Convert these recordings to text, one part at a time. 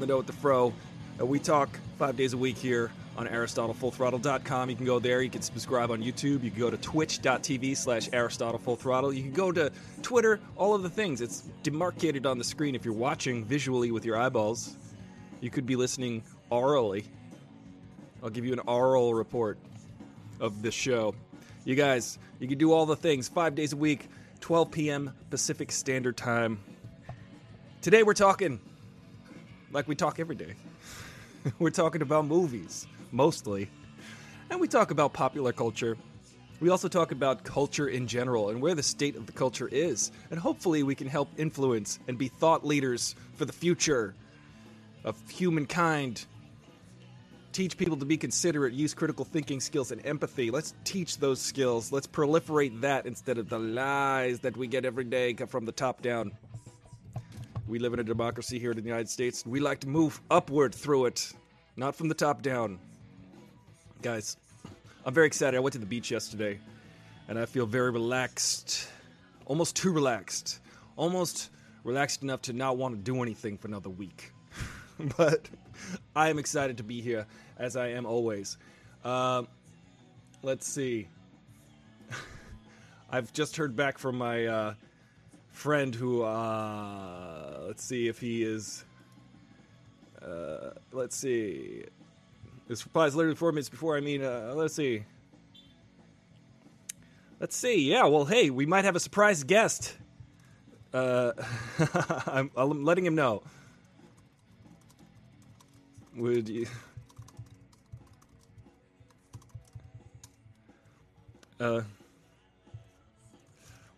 the know with the fro. Uh, we talk five days a week here on AristotleFullThrottle.com. You can go there. You can subscribe on YouTube. You can go to twitch.tv slash AristotleFullThrottle. You can go to Twitter, all of the things. It's demarcated on the screen if you're watching visually with your eyeballs. You could be listening orally. I'll give you an oral report of the show. You guys, you can do all the things five days a week, 12 p.m. Pacific Standard Time. Today we're talking like we talk every day. we're talking about movies, mostly. And we talk about popular culture. We also talk about culture in general and where the state of the culture is. And hopefully we can help influence and be thought leaders for the future of humankind. Teach people to be considerate, use critical thinking skills and empathy. Let's teach those skills. Let's proliferate that instead of the lies that we get every day from the top down. We live in a democracy here in the United States, we like to move upward through it, not from the top down. Guys, I'm very excited. I went to the beach yesterday, and I feel very relaxed. Almost too relaxed. Almost relaxed enough to not want to do anything for another week. but I am excited to be here, as I am always. Uh, let's see. I've just heard back from my uh, friend who uh, let's see if he is uh, let's see. This reply is literally four minutes before i mean uh, let's see. Let's see yeah well hey we might have a surprise guest. Uh, I'm, I'm letting him know. Would you? Uh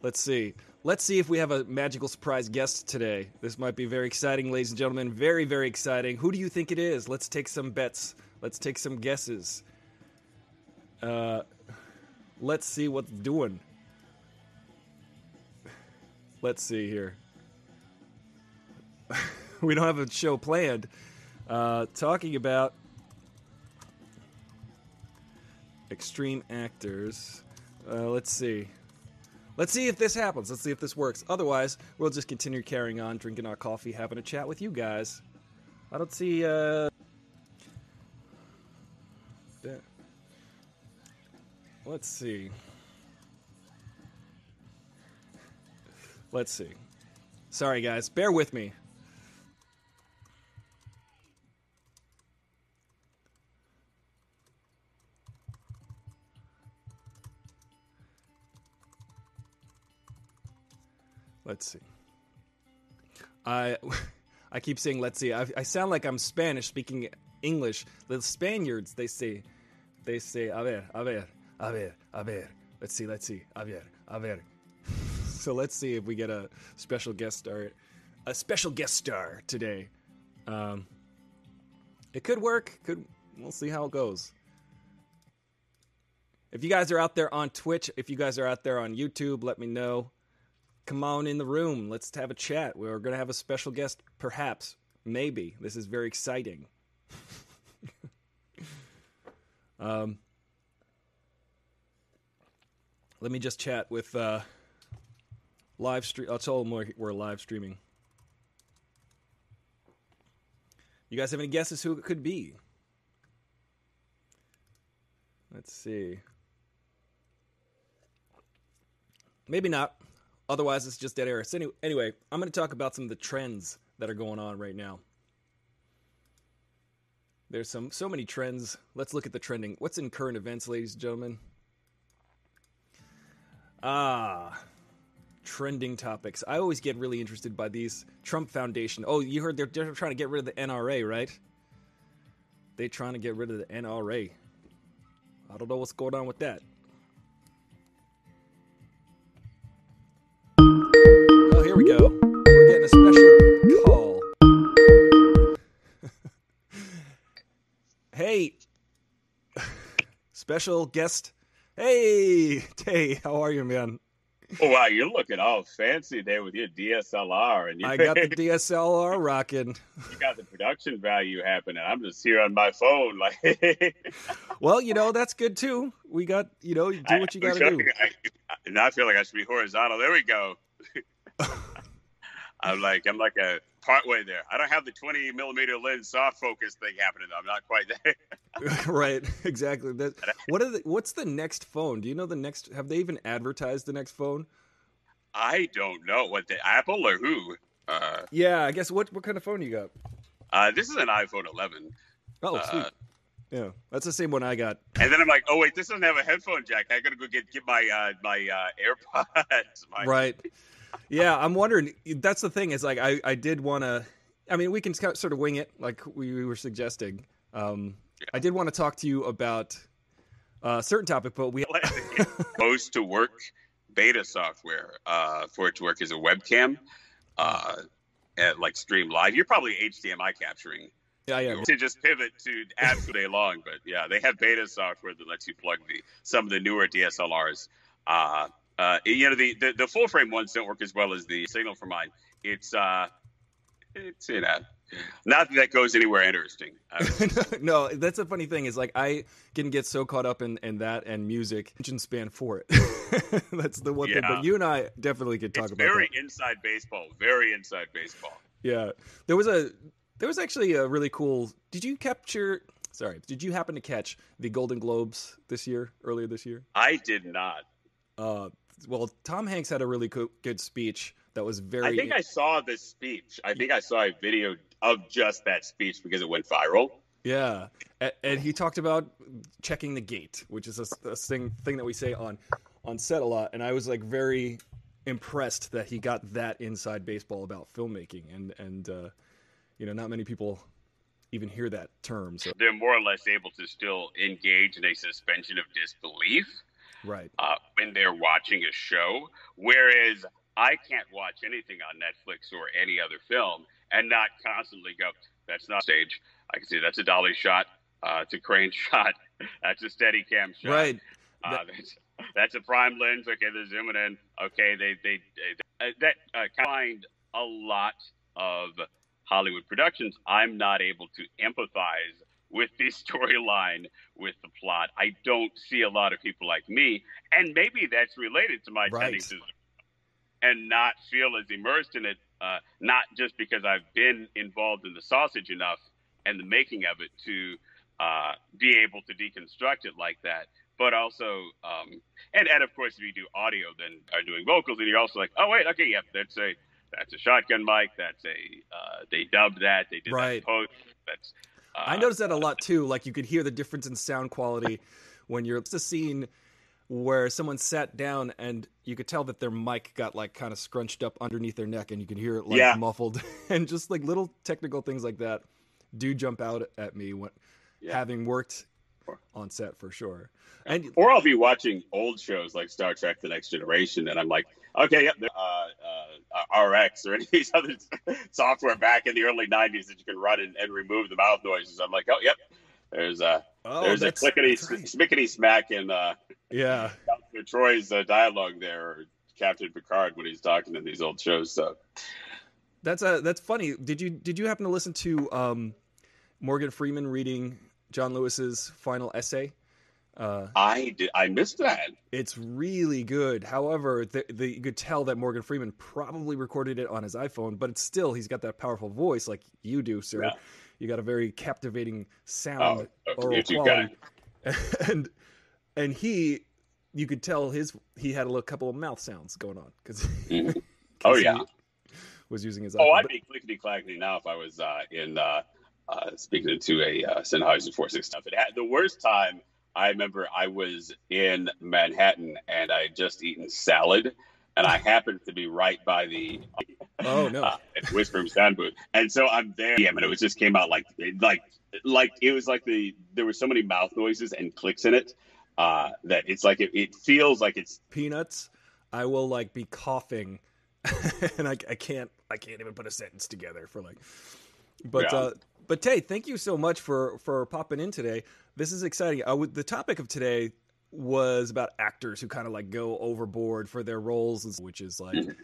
let's see Let's see if we have a magical surprise guest today. This might be very exciting, ladies and gentlemen. Very, very exciting. Who do you think it is? Let's take some bets. Let's take some guesses. Uh, let's see what's doing. Let's see here. we don't have a show planned. Uh, talking about extreme actors. Uh, let's see. Let's see if this happens. Let's see if this works. Otherwise, we'll just continue carrying on, drinking our coffee, having a chat with you guys. I don't see. Uh, let's see. Let's see. Sorry, guys. Bear with me. Let's see. I I keep saying let's see. I, I sound like I'm Spanish speaking English. The Spaniards they say they say a ver, a ver, a ver, a ver. Let's see, let's see. A ver, a ver. so let's see if we get a special guest star a special guest star today. Um, it could work. Could we'll see how it goes. If you guys are out there on Twitch, if you guys are out there on YouTube, let me know come on in the room. Let's have a chat. We're going to have a special guest, perhaps, maybe. This is very exciting. um, let me just chat with uh, live stream. I'll tell them we're, we're live streaming. You guys have any guesses who it could be? Let's see. Maybe not. Otherwise, it's just dead air. So anyway, I'm going to talk about some of the trends that are going on right now. There's some so many trends. Let's look at the trending. What's in current events, ladies and gentlemen? Ah, trending topics. I always get really interested by these. Trump Foundation. Oh, you heard they're, they're trying to get rid of the NRA, right? They're trying to get rid of the NRA. I don't know what's going on with that. Here we go. We're getting a special call. hey, special guest. Hey, Tay, how are you, man? Oh, wow, you're looking all fancy there with your DSLR. And you, I got the DSLR rocking. You got the production value happening. I'm just here on my phone, like. well, you know that's good too. We got you know do what you got to do. I, now I feel like I should be horizontal. There we go. I'm like I'm like a part way there. I don't have the 20 millimeter lens soft focus thing happening. I'm not quite there. right, exactly. That, what are the, what's the next phone? Do you know the next? Have they even advertised the next phone? I don't know what the Apple or who. Uh, yeah, I guess what what kind of phone you got? Uh, this is an iPhone 11. Oh, uh, sweet. Yeah, that's the same one I got. And then I'm like, oh wait, this doesn't have a headphone jack. I gotta go get get my uh, my uh, AirPods. My... Right. Yeah, I'm wondering. That's the thing is like I I did want to. I mean, we can sort of wing it like we, we were suggesting. Um. I did want to talk to you about a certain topic, but we supposed to work beta software uh, for it to work as a webcam, uh, at like stream live. You're probably HDMI capturing yeah, yeah. To just pivot to apps for day long, but yeah, they have beta software that lets you plug the some of the newer DSLRs. Uh, uh, you know, the, the, the full frame ones don't work as well as the signal for mine. It's uh, it's you know, not that, that goes anywhere interesting. no, that's a funny thing. Is like I can get so caught up in, in that and music, attention span for it. that's the one yeah. thing. But you and I definitely could talk it's about very that. inside baseball. Very inside baseball. Yeah, there was a there was actually a really cool. Did you capture? Sorry, did you happen to catch the Golden Globes this year, earlier this year? I did not. Uh, well, Tom Hanks had a really co- good speech that was very. I think I saw this speech. I think I saw a video of just that speech because it went viral. Yeah, and, and he talked about checking the gate, which is a, a thing thing that we say on on set a lot. And I was like very impressed that he got that inside baseball about filmmaking and and uh, you know, not many people even hear that term. So they're more or less able to still engage in a suspension of disbelief, right? Uh, when they're watching a show, whereas I can't watch anything on Netflix or any other film and not constantly go, "That's not stage." I can see that's a dolly shot. Uh, it's a crane shot. That's a steady cam shot. Right. Uh, that's, that's, a prime lens. Okay, they're zooming in. Okay, they they, they uh, that uh, combined a lot of Hollywood productions, I'm not able to empathize with the storyline, with the plot. I don't see a lot of people like me, and maybe that's related to my right. tendencies and not feel as immersed in it. Uh, not just because I've been involved in the sausage enough and the making of it to uh, be able to deconstruct it like that, but also, um, and and of course, if you do audio, then are doing vocals, and you're also like, oh wait, okay, yep, that's a that's a shotgun mic. That's a uh, they dubbed that. They did right. that post. That's uh, I noticed that a lot too. Like you could hear the difference in sound quality when you're it's a scene where someone sat down and you could tell that their mic got like kind of scrunched up underneath their neck and you could hear it like yeah. muffled and just like little technical things like that do jump out at me when yeah. having worked on set for sure. And or I'll be watching old shows like Star Trek: The Next Generation, and I'm like, okay, yep, uh, uh, RX or any of these other software back in the early '90s that you can run and, and remove the mouth noises. I'm like, oh, yep, there's a oh, there's a clickety right. smickety smack in uh, yeah Troi's uh, dialogue there, or Captain Picard when he's talking in these old shows. So that's a uh, that's funny. Did you did you happen to listen to um, Morgan Freeman reading John Lewis's final essay? Uh, I did. I missed that. It's really good. However, the, the, you could tell that Morgan Freeman probably recorded it on his iPhone, but it's still he's got that powerful voice like you do, sir. Yeah. You got a very captivating sound, oh, oral quality, and and he, you could tell his he had a little couple of mouth sounds going on because. Mm-hmm. oh yeah. Was using his. Oh, iPhone. I'd be clickety clackety now if I was uh, in uh, uh, speaking to a uh, Sennheiser 460. It had, the worst time I remember I was in Manhattan and I had just eaten salad, and I happened to be right by the oh no uh, Whisper sound booth, and so I'm there. Yeah, and it was just came out like like like it was like the there were so many mouth noises and clicks in it uh, that it's like it, it feels like it's peanuts. I will like be coughing, and I, I can't I can't even put a sentence together for like. But yeah. uh, but Tay, thank you so much for for popping in today. This is exciting. Uh, the topic of today was about actors who kind of like go overboard for their roles, which is like you know.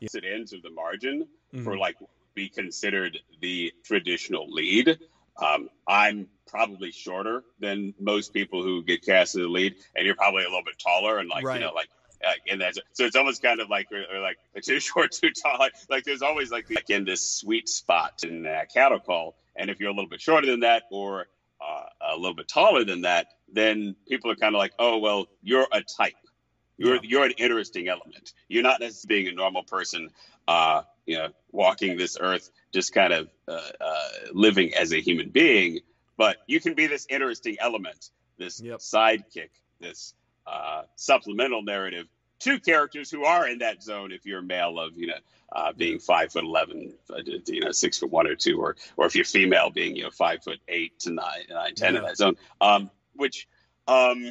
it ends of the margin mm-hmm. for like be considered the traditional lead. Um, I'm probably shorter than most people who get cast as the lead, and you're probably a little bit taller and like right. you know like uh, and that's so it's almost kind of like like too short, too tall. Like, like there's always like, the, like in this sweet spot in that cattle call, and if you're a little bit shorter than that or uh, a little bit taller than that, then people are kind of like, oh well, you're a type. You're you're an interesting element. You're not necessarily being a normal person, uh, you know, walking this earth, just kind of uh, uh, living as a human being. But you can be this interesting element, this yep. sidekick, this uh, supplemental narrative to characters who are in that zone. If you're a male of you know uh, being five foot eleven, uh, you know six foot one or two, or or if you're female being you know five foot eight to nine, nine ten yeah. in that zone, um, which um,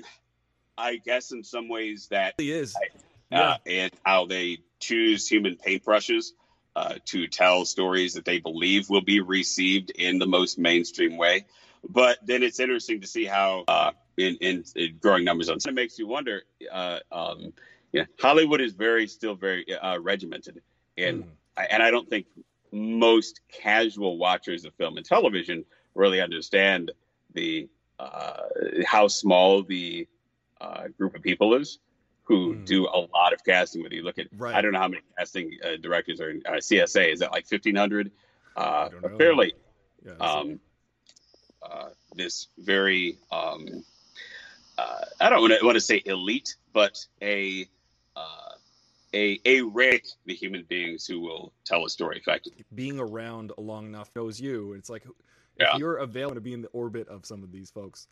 I guess in some ways that he is, I, uh, yeah. and how they choose human paintbrushes. Uh, to tell stories that they believe will be received in the most mainstream way. But then it's interesting to see how, uh, in, in, in, growing numbers on, it makes you wonder. Uh, um, yeah, Hollywood is very still very uh, regimented, and mm. I, and I don't think most casual watchers of film and television really understand the uh, how small the uh, group of people is who mm. do a lot of casting. When you look at, right. I don't know how many casting uh, directors are in uh, CSA. Is that like fifteen hundred? Uh, fairly. Yeah, um, uh, this very, um, uh, I don't want to say elite, but a uh, a a rare the human beings who will tell a story effectively. Being around long enough knows you. It's like yeah. if you're available to be in the orbit of some of these folks.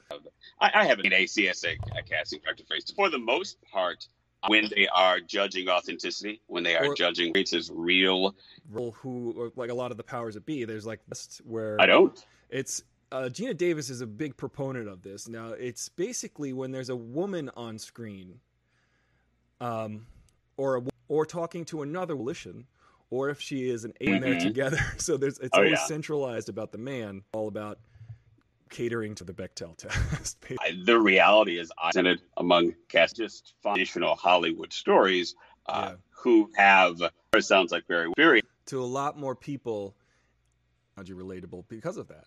I, I haven't been a CSA casting director face for the most part. When they are judging authenticity, when they are or, judging rates as real, who like a lot of the powers that be, there's like where I don't. It's uh, Geena Davis is a big proponent of this. Now, it's basically when there's a woman on screen, um, or a, or talking to another volition, or if she is an 8 mm-hmm. there together. So there's it's oh, always yeah. centralized about the man, all about catering to the Bechdel test. the reality is, I presented among cast just traditional Hollywood stories uh, yeah. who have it sounds like very very to a lot more people. How'd you relatable because of that?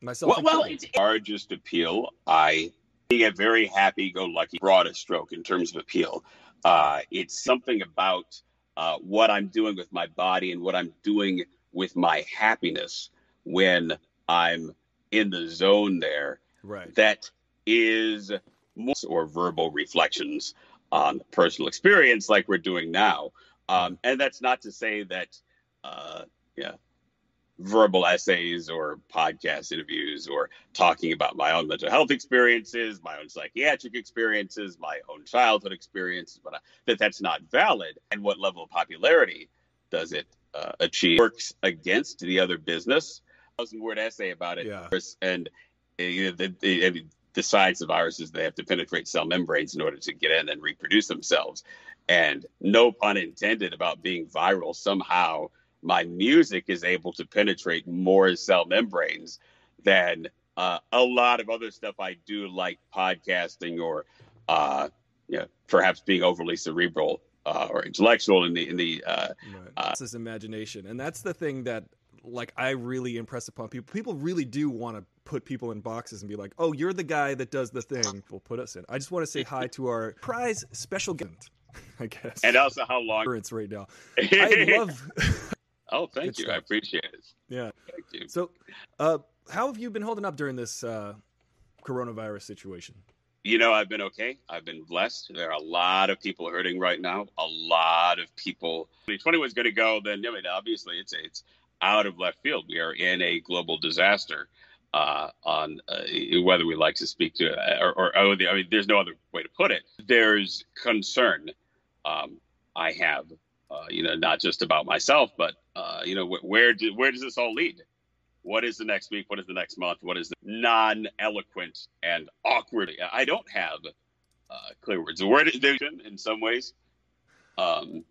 Myself, well, well it's largest appeal. I being a very happy-go-lucky, broadest stroke in terms of appeal. Uh, it's something about uh, what I'm doing with my body and what I'm doing with my happiness when I'm in the zone there. Right. That is more or verbal reflections on personal experience, like we're doing now. Um, and that's not to say that, uh, yeah, verbal essays or podcast interviews or talking about my own mental health experiences, my own psychiatric experiences, my own childhood experiences, but uh, that that's not valid. And what level of popularity does it uh, achieve? Works against the other business. Thousand word essay about it, yeah. and uh, you know, the, the, the science of viruses they have to penetrate cell membranes in order to get in and reproduce themselves. And no pun intended about being viral somehow my music is able to penetrate more cell membranes than uh, a lot of other stuff I do, like podcasting or uh, you know, perhaps being overly cerebral uh, or intellectual in the in the. Uh, right. uh, this imagination, and that's the thing that like I really impress upon people. People really do want to put people in boxes and be like, "Oh, you're the guy that does the thing." We'll put us in. I just want to say hi to our prize special guest. I guess. And also, how long it's right now? I love. Oh, thank you. Stuff. I appreciate it. Yeah. Thank you. So, uh, how have you been holding up during this uh, coronavirus situation? You know, I've been okay. I've been blessed. There are a lot of people hurting right now. A lot of people. 2020 was going to go, then I mean, obviously it's it's out of left field. We are in a global disaster. Uh, on uh, whether we like to speak to it or, or, or, I mean, there's no other way to put it. There's concern um, I have uh, you know, not just about myself, but uh, you know, wh- where do, where does this all lead? What is the next week? What is the next month? What is the non-eloquent and awkward? I don't have uh, clear words. The word in some ways. Um,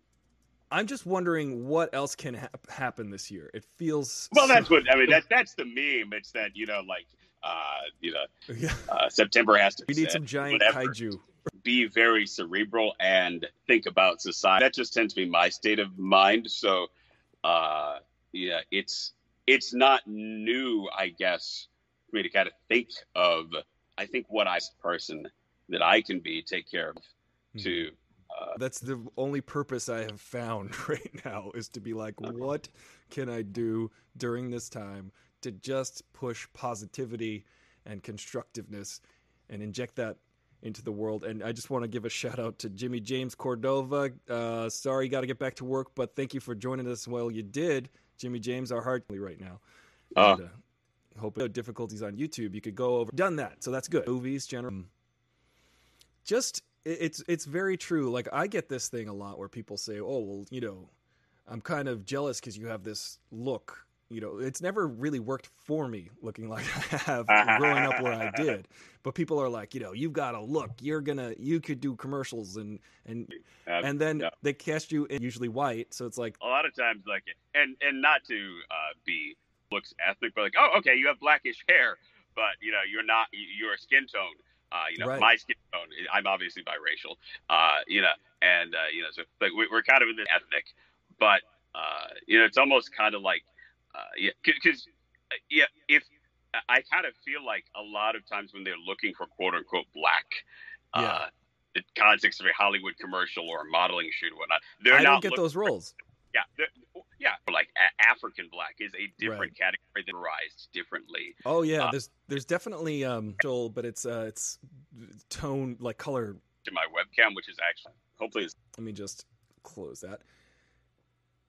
I'm just wondering what else can ha- happen this year. It feels well. So... That's what I mean. That that's the meme. It's that you know, like uh, you know, yeah. uh, September has to. We need some giant whatever. kaiju be very cerebral and think about society. That just tends to be my state of mind. So, uh, yeah, it's it's not new, I guess, for me to kind of think of. I think what I person that I can be, take care of, mm-hmm. to Uh, That's the only purpose I have found right now is to be like, what can I do during this time to just push positivity and constructiveness and inject that into the world. And I just want to give a shout out to Jimmy James Cordova. Uh, sorry, got to get back to work, but thank you for joining us while you did. Jimmy James, our heart right now. Oh. And, uh, hope no difficulties on YouTube. You could go over done that, so that's good. Movies, general. Just it- it's it's very true. Like I get this thing a lot where people say, "Oh, well, you know, I'm kind of jealous because you have this look." You know, it's never really worked for me looking like I have growing up where I did. But people are like, you know, you've got a look. You're gonna, you could do commercials and and and then yeah. they cast you in usually white. So it's like, a lot of times, like, and and not to uh, be looks ethnic, but like, oh, okay, you have blackish hair, but you know, you're not, you- you're a skin tone. Uh, you know, Right. my skin tone. I'm obviously biracial. Uh, you know, and uh, you know, so like we, we're kind of in the ethnic, but uh, you know, it's almost kind of like, uh, yeah, because yeah, if I kind of feel like a lot of times when they're looking for quote unquote black. Uh, Yeah. the context of a Hollywood commercial or a modeling shoot or whatnot, they're I not don't get those roles. yeah, yeah. Like a- African black is a different Right. category that rise differently. Oh yeah, Uh, there's there's definitely um, but it's uh, it's tone like color To my webcam, which is actually hopefully Let me just close that.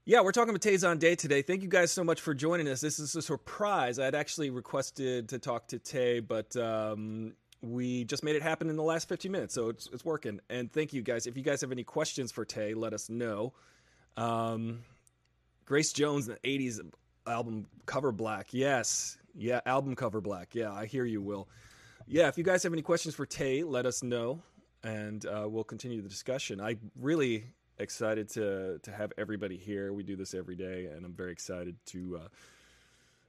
Yeah, we're talking about Tay's Day today. Thank you guys so much for joining us. This is a surprise. I had actually requested to talk to Tay, but um, we just made it happen in the last 15 minutes, so it's, it's working. And thank you guys. If you guys have any questions for Tay, let us know. Um, Grace Jones, the 80s album cover black. Yes. Yeah, album cover black. Yeah, I hear you, Will. Yeah, if you guys have any questions for Tay, let us know and uh, we'll continue the discussion. I really excited to to have everybody here. We do this every day, and I'm very excited to uh,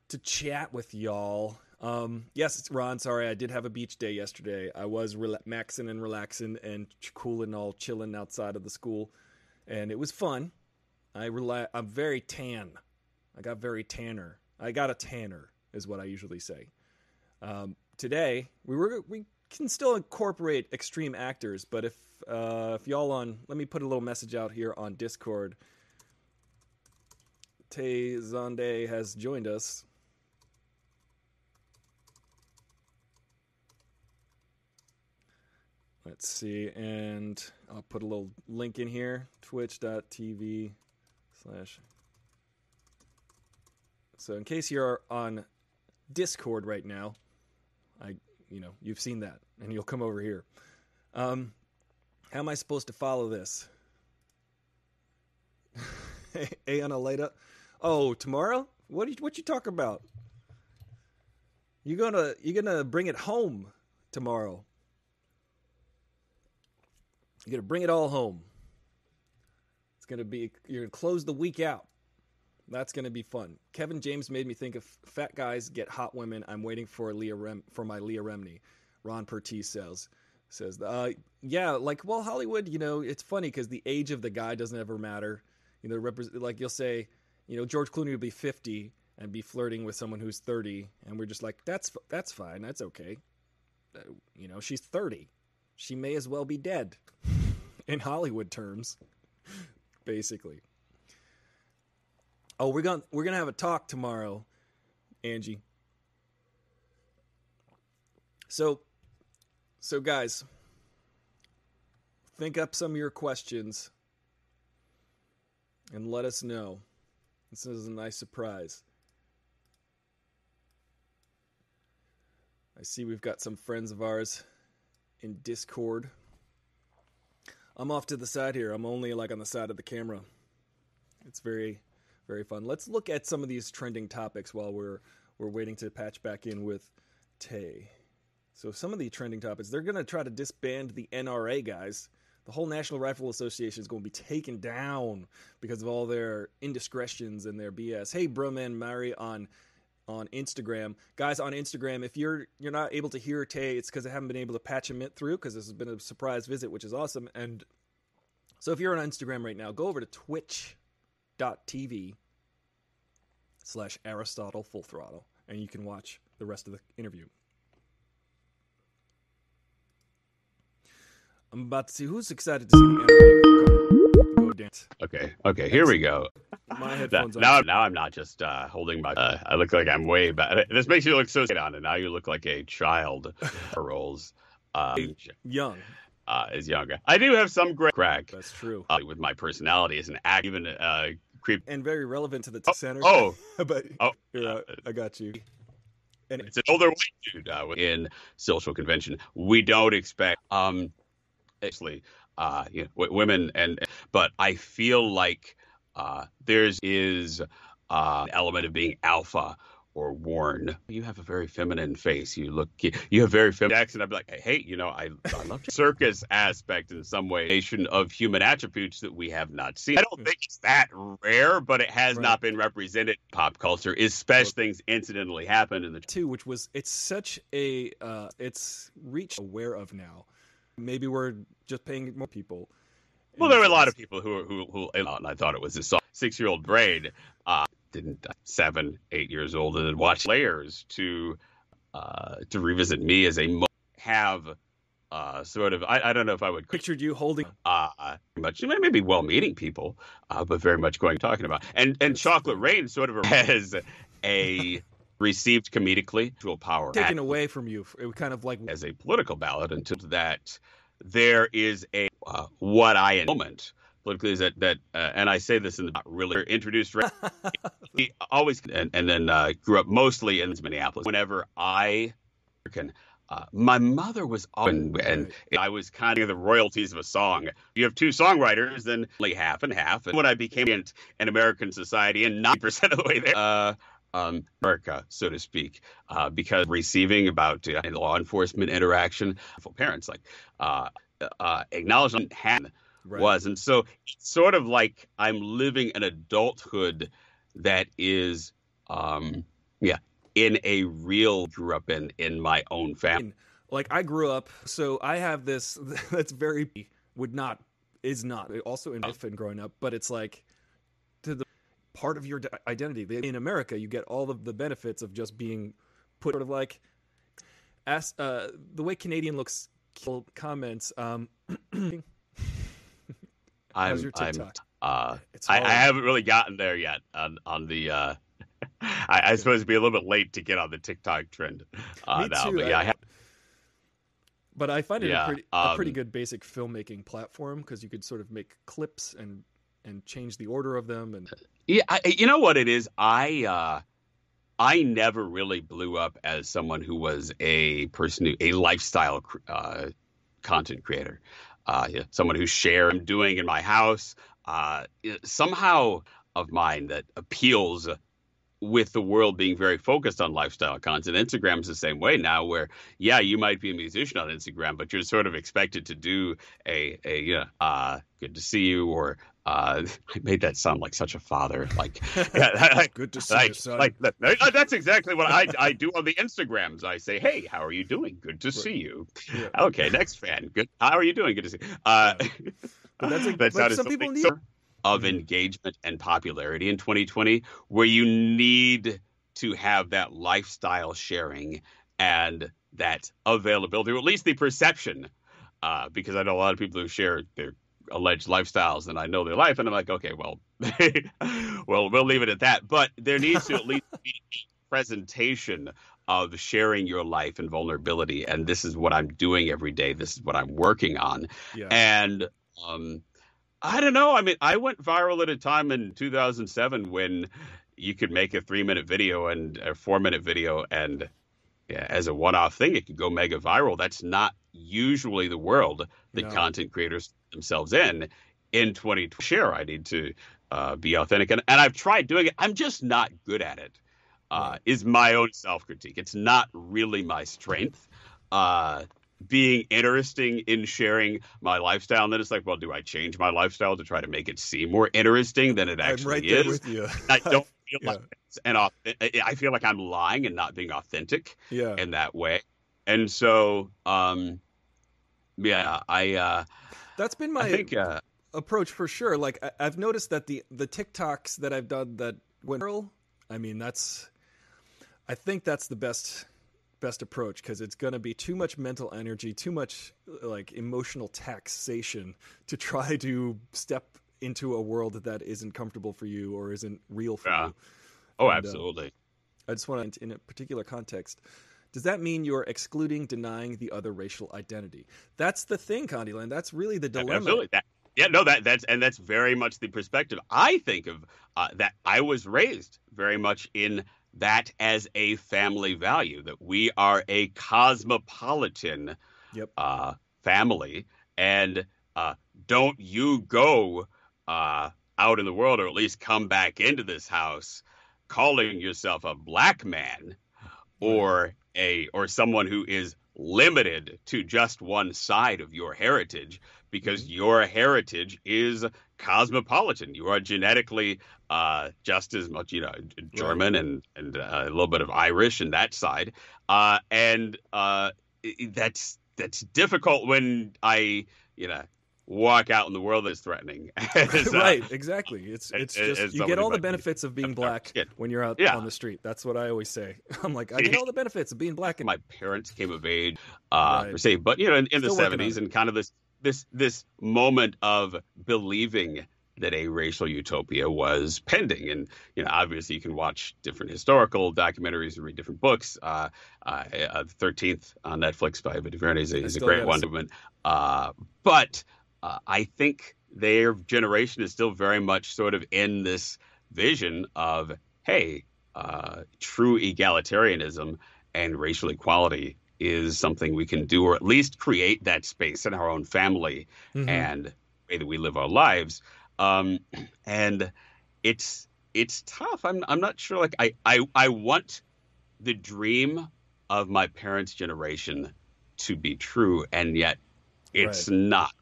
to chat with y'all. Um, yes, it's Ron. Sorry, I did have a beach day yesterday. I was rela- maxing and relaxing and ch- cooling, all chilling outside of the school, and it was fun. I rela- I'm very tan. I got very tanner. I got a tanner, is what I usually say. Um, today we were we can still incorporate extreme actors, but if uh, if y'all on, let me put a little message out here on Discord. Tay Zonday has joined us. Let's see, and I'll put a little link in here twitch.tv slash. So, in case you're on Discord right now, I, you know, you've seen that, and you'll come over here. Um, how am I supposed to follow this? hey, Analeta. Oh, tomorrow? What you, what you talk about? You gonna you gonna bring it home tomorrow? You're gonna bring it all home. It's gonna be you're gonna close the week out. That's gonna be fun. Kevin James made me think of fat guys get hot women. I'm waiting for Leah Rem- for my Leah Remini. Ron Pertee says says uh, yeah like well Hollywood you know it's funny because the age of the guy doesn't ever matter. You know repre- like you'll say you know George Clooney will be 50 and be flirting with someone who's 30 and we're just like that's that's fine that's okay. Uh, you know she's 30. She may as well be dead in Hollywood terms basically. Oh, we're going to we're going to have a talk tomorrow, Angie. So so guys, think up some of your questions and let us know. This is a nice surprise. I see we've got some friends of ours in Discord. I'm off to the side here. I'm only like on the side of the camera. It's very very fun. Let's look at some of these trending topics while we're we're waiting to patch back in with Tay. So some of the trending topics, they're going to try to disband the NRA guys. The whole National Rifle Association is going to be taken down because of all their indiscretions and their BS. Hey, Broman Mary on on Instagram, guys on Instagram. If you're you're not able to hear Tay, it's because I haven't been able to patch him through because this has been a surprise visit, which is awesome. And so if you're on Instagram right now, go over to Twitch.tv slash Aristotle Full Throttle, and you can watch the rest of the interview. I'm about to see who's excited to see the go dance. Okay, okay, here we go. My headphones now, now I'm not just uh, holding my. Uh, I look like I'm way back. This makes you look so on, and now you look like a child. Rolls um, young. uh, is younger. I do have some great crack That's true. uh, with my personality as an act, even uh, creep. And very relevant to the Oh, center. oh, but oh, here, uh, I got you. And it's an older white dude uh, in social convention. We don't expect, um, actually, uh, you know, w- women and, but I feel like uh, there's is uh, an element of being alpha or worn. You have a very feminine face. You look, you have very feminine accent. I'd be like, hey, you know, I, I love circus aspect in some way, nation of human attributes that we have not seen. I don't think it's that rare, but it has Right. not been represented in pop culture, especially things incidentally happened in the two, which was it's such a uh, it's reach aware of now. Maybe we're just paying more people. Well, there were a lot of people who who who and I thought it was a six year old brain. Uh, didn't uh, seven, eight years old, and then watch layers to uh, to revisit me as a have uh, sort of I, I don't know if I would pictured you holding. uh, much You may maybe well meaning people, uh, but very much going talking about and and Chocolate Rain sort of has a received comedically to a power taken away from you. It kind of like as a political ballot until that there is a uh, what I moment politically is that that uh, and I say this in the not really introduced he always and, and then uh, grew up mostly in Minneapolis. Whenever I can. Uh, my mother was often, and I was kind of the royalties of a song. You have two songwriters, then only half and half. And when I became in an American society, and ninety percent of the way there, uh, um, America, so to speak, uh, because receiving about uh, law enforcement interaction, for parents like uh, uh, acknowledgement had right. was, and so it's sort of like I'm living an adulthood that is, um, yeah, in a real grew up in in my own family. like I grew up, so I have this that's very would not is not also in and growing up, but it's like to the part of your d- identity. In America, you get all of the benefits of just being put sort of like as uh, the way Canadian looks comments. Um, I'm, your I'm, uh, I, I haven't really gotten there yet on on the. Uh, I, I suppose it'd be a little bit late to get on the TikTok trend uh, Me now, too, but yeah, I- I have, but I find it Yeah, a, pretty, a pretty um, good basic filmmaking platform because you could sort of make clips and and change the order of them and Yeah, I, you know what it is. I uh, I never really blew up as someone who was a person who a lifestyle uh, content creator. Uh, yeah, someone who share I'm doing in my house. Uh, somehow of mine that appeals with the world being very focused on lifestyle content. Instagram's the same way now, where yeah, you might be a musician on Instagram, but you're sort of expected to do a a you know, uh, good to see you or uh, I made that sound like such a father. Like, yeah, good to see like, you, son. like uh, that's exactly what I, I do on the Instagrams. I say, hey, how are you doing? Good to see you. Yeah. Okay, next fan. Good. How are you doing? Good to see. You. Uh, But that's like- that but some people need- So- of Mhm. engagement and popularity in 2020, where you need to have that lifestyle sharing and that availability, or at least the perception. Uh, because I know a lot of people who share their alleged lifestyles and I know their life, and I'm like, okay, well, well, we'll leave it at that. But there needs to at least be a presentation of sharing your life and vulnerability. And this is what I'm doing every day. This is what I'm working on. yeah. And um, I don't know. I mean, I went viral at a time in 2007 when you could make a three minute video and a four minute video, and yeah, as a one off thing, it could go mega viral. That's not usually the world that No. content creators themselves in. In 2020, share, I need to uh, be authentic, and, and I've tried doing it. I'm just not good at it. Uh, Is my own self critique. It's not really my strength. Uh, being interesting in sharing my lifestyle. And then it's like, well, do I change my lifestyle to try to make it seem more interesting than it actually I'm right there is? with you. I don't feel Yeah. like it's an authentic, I feel like I'm lying and not being authentic yeah. in that way. And so, um, yeah, I, uh, That's been my think, uh, approach for sure. Like I, I've noticed that the the TikToks that I've done that went viral. I mean, that's. I think that's the best best approach because it's going to be too much mental energy, too much like emotional taxation to try to step into a world that isn't comfortable for you or isn't real for Yeah. you. Oh, And, uh, absolutely. I just want to, in a particular context, does that mean you're excluding, denying the other racial identity? That's the thing, Candyland. That's really the dilemma. Absolutely. That, yeah, no, that that's and that's very much the perspective I think of uh, that I was raised very much in that as a family value that we are a cosmopolitan Yep. uh, family and uh, don't you go uh, out in the world or at least come back into this house calling yourself a black man or a or someone who is limited to just one side of your heritage because your heritage is cosmopolitan. You are genetically uh, just as much you know german and and uh, a little bit of irish and that side. Uh, and uh, that's that's difficult when i you know walk out in the world that's threatening As, uh, right, exactly. It's it's as just you get all the benefits of being black when you're out Yeah. on the street. That's what I always say. I'm like, I get all the benefits of being black and my parents came of age uh Right. per se but you know in, in the Still working on 70s and kind of this this this moment of believing that a racial utopia was pending and you know obviously you can watch different historical documentaries and read different books uh, uh, uh 13th on netflix by DuVernay is a, is a great one uh but uh, i think their generation is still very much sort of in this vision of hey uh, true egalitarianism and racial equality is something we can do, or at least create that space in our own family Mhm. and way that we live our lives. Um, and it's it's tough. I'm I'm not sure. Like I I I want the dream of my parents' generation to be true, and yet it's not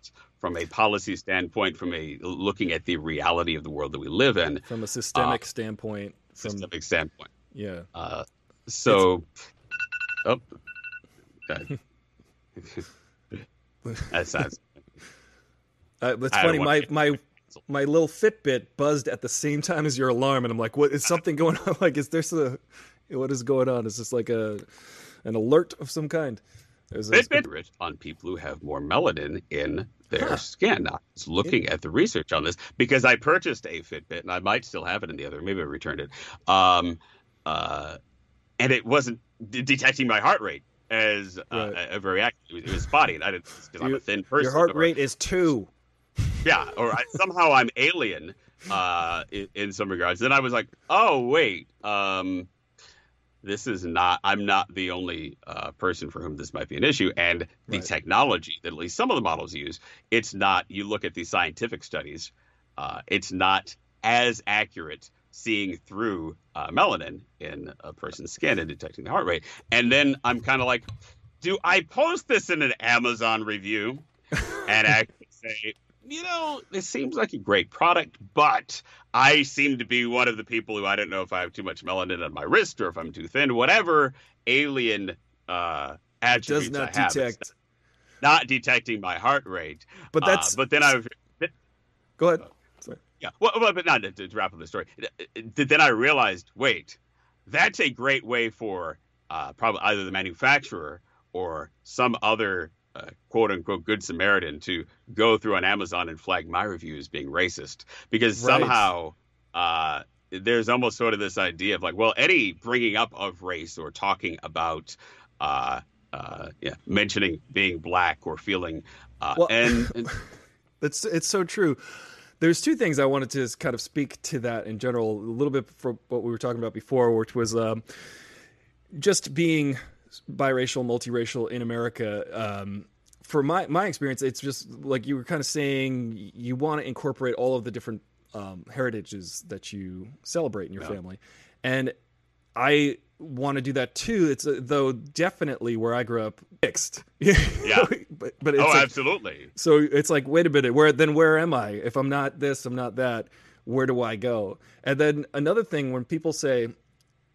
from a policy standpoint, from a looking at the reality of the world that we live in, from a systemic standpoint. From systemic standpoint. yeah, Uh, so, oh, that's that's uh, that's I funny. My my my little Fitbit buzzed at the same time as your alarm, and I'm like, "What is something going on? Like, is there a what is going on? Is this like a an alert of some kind?" There's Fitbit rich on people who have more melanin in their Huh. skin. I was looking at the research on this because I purchased a Fitbit and I might still have it in the other. Maybe I returned it. Um, uh, and it wasn't d- detecting my heart rate as uh, Right. a, a very active. It was, spotty, and I didn't because I'm a thin person. Your heart or- rate is two. yeah, or I, somehow I'm alien uh, in, in some regards. Then I was like, oh wait, um, this is not. I'm not the only uh, person for whom this might be an issue, and the Right. technology that at least some of the models use, it's not. You look at the scientific studies, uh, it's not as accurate seeing through uh, melanin in a person's skin and detecting the heart rate. And then I'm kind of like, do I post this in an Amazon review and actually say, you know, this seems like a great product, but I seem to be one of the people who I don't know if I have too much melanin on my wrist or if I'm too thin, whatever alien uh, attributes Does not I have. Detect. not detecting my heart rate. But Uh, that's. but then I was go ahead. Sorry. yeah, well, well but not to, to wrap up the story. Then I realized, wait, that's a great way for uh, probably either the manufacturer or some other uh, quote unquote good Samaritan to go through on Amazon and flag my review as being racist because Right. somehow uh, there's almost sort of this idea of like, well, any bringing up of race or talking about. Uh, uh, yeah, mentioning being black or feeling, uh, Well- and, and That's it's so true. There's two things I wanted to kind of speak to that in general, a little bit for what we were talking about before, which was um, just being biracial, multiracial in America. Um, for my my experience, it's just like you were kind of saying, you want to incorporate all of the different um, heritages that you celebrate in your Yeah. family, and I want to do that too. It's uh, though definitely where I grew up mixed. Yeah, but but it's oh, like, absolutely. so it's like, wait a minute, where then where am I? If I'm not this, I'm not that. Where do I go? And then another thing, when people say,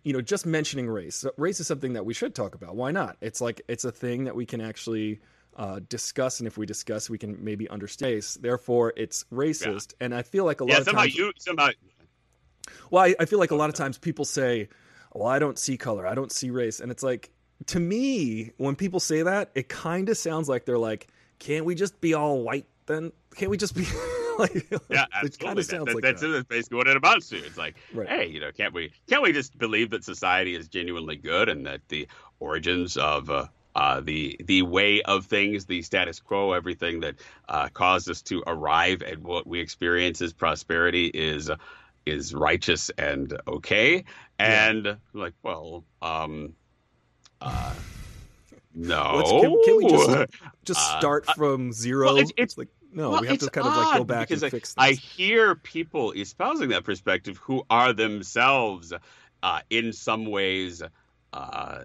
you know, just mentioning race, race is something that we should talk about. Why not? It's like it's a thing that we can actually uh, discuss, and if we discuss, we can maybe understand. Race. Therefore, it's racist. And I feel like a lot Yeah, of somehow times, you somehow well, I, I feel like a lot of times people say, "Well, I don't see color, I don't see race," and it's like, to me, when people say that, it kind of sounds like they're like, "Can't we just be all white then? Can't we just be like, yeah, it kind of sounds that, like that's, that. basically what it amounts to. It's like, Right. hey, you know, can't we can't we just believe that society is genuinely good and that the origins of uh, uh, the the way of things, the status quo, everything that uh, caused us to arrive at what we experience as prosperity is uh, is righteous and okay. And like, well, um, uh, no. Can- can we just- Just Uh, start uh, from zero. well, it's- it's- like no, well, we have to kind of like go back and I- fix This. I hear people espousing that perspective who are themselves, uh, in some ways, uh,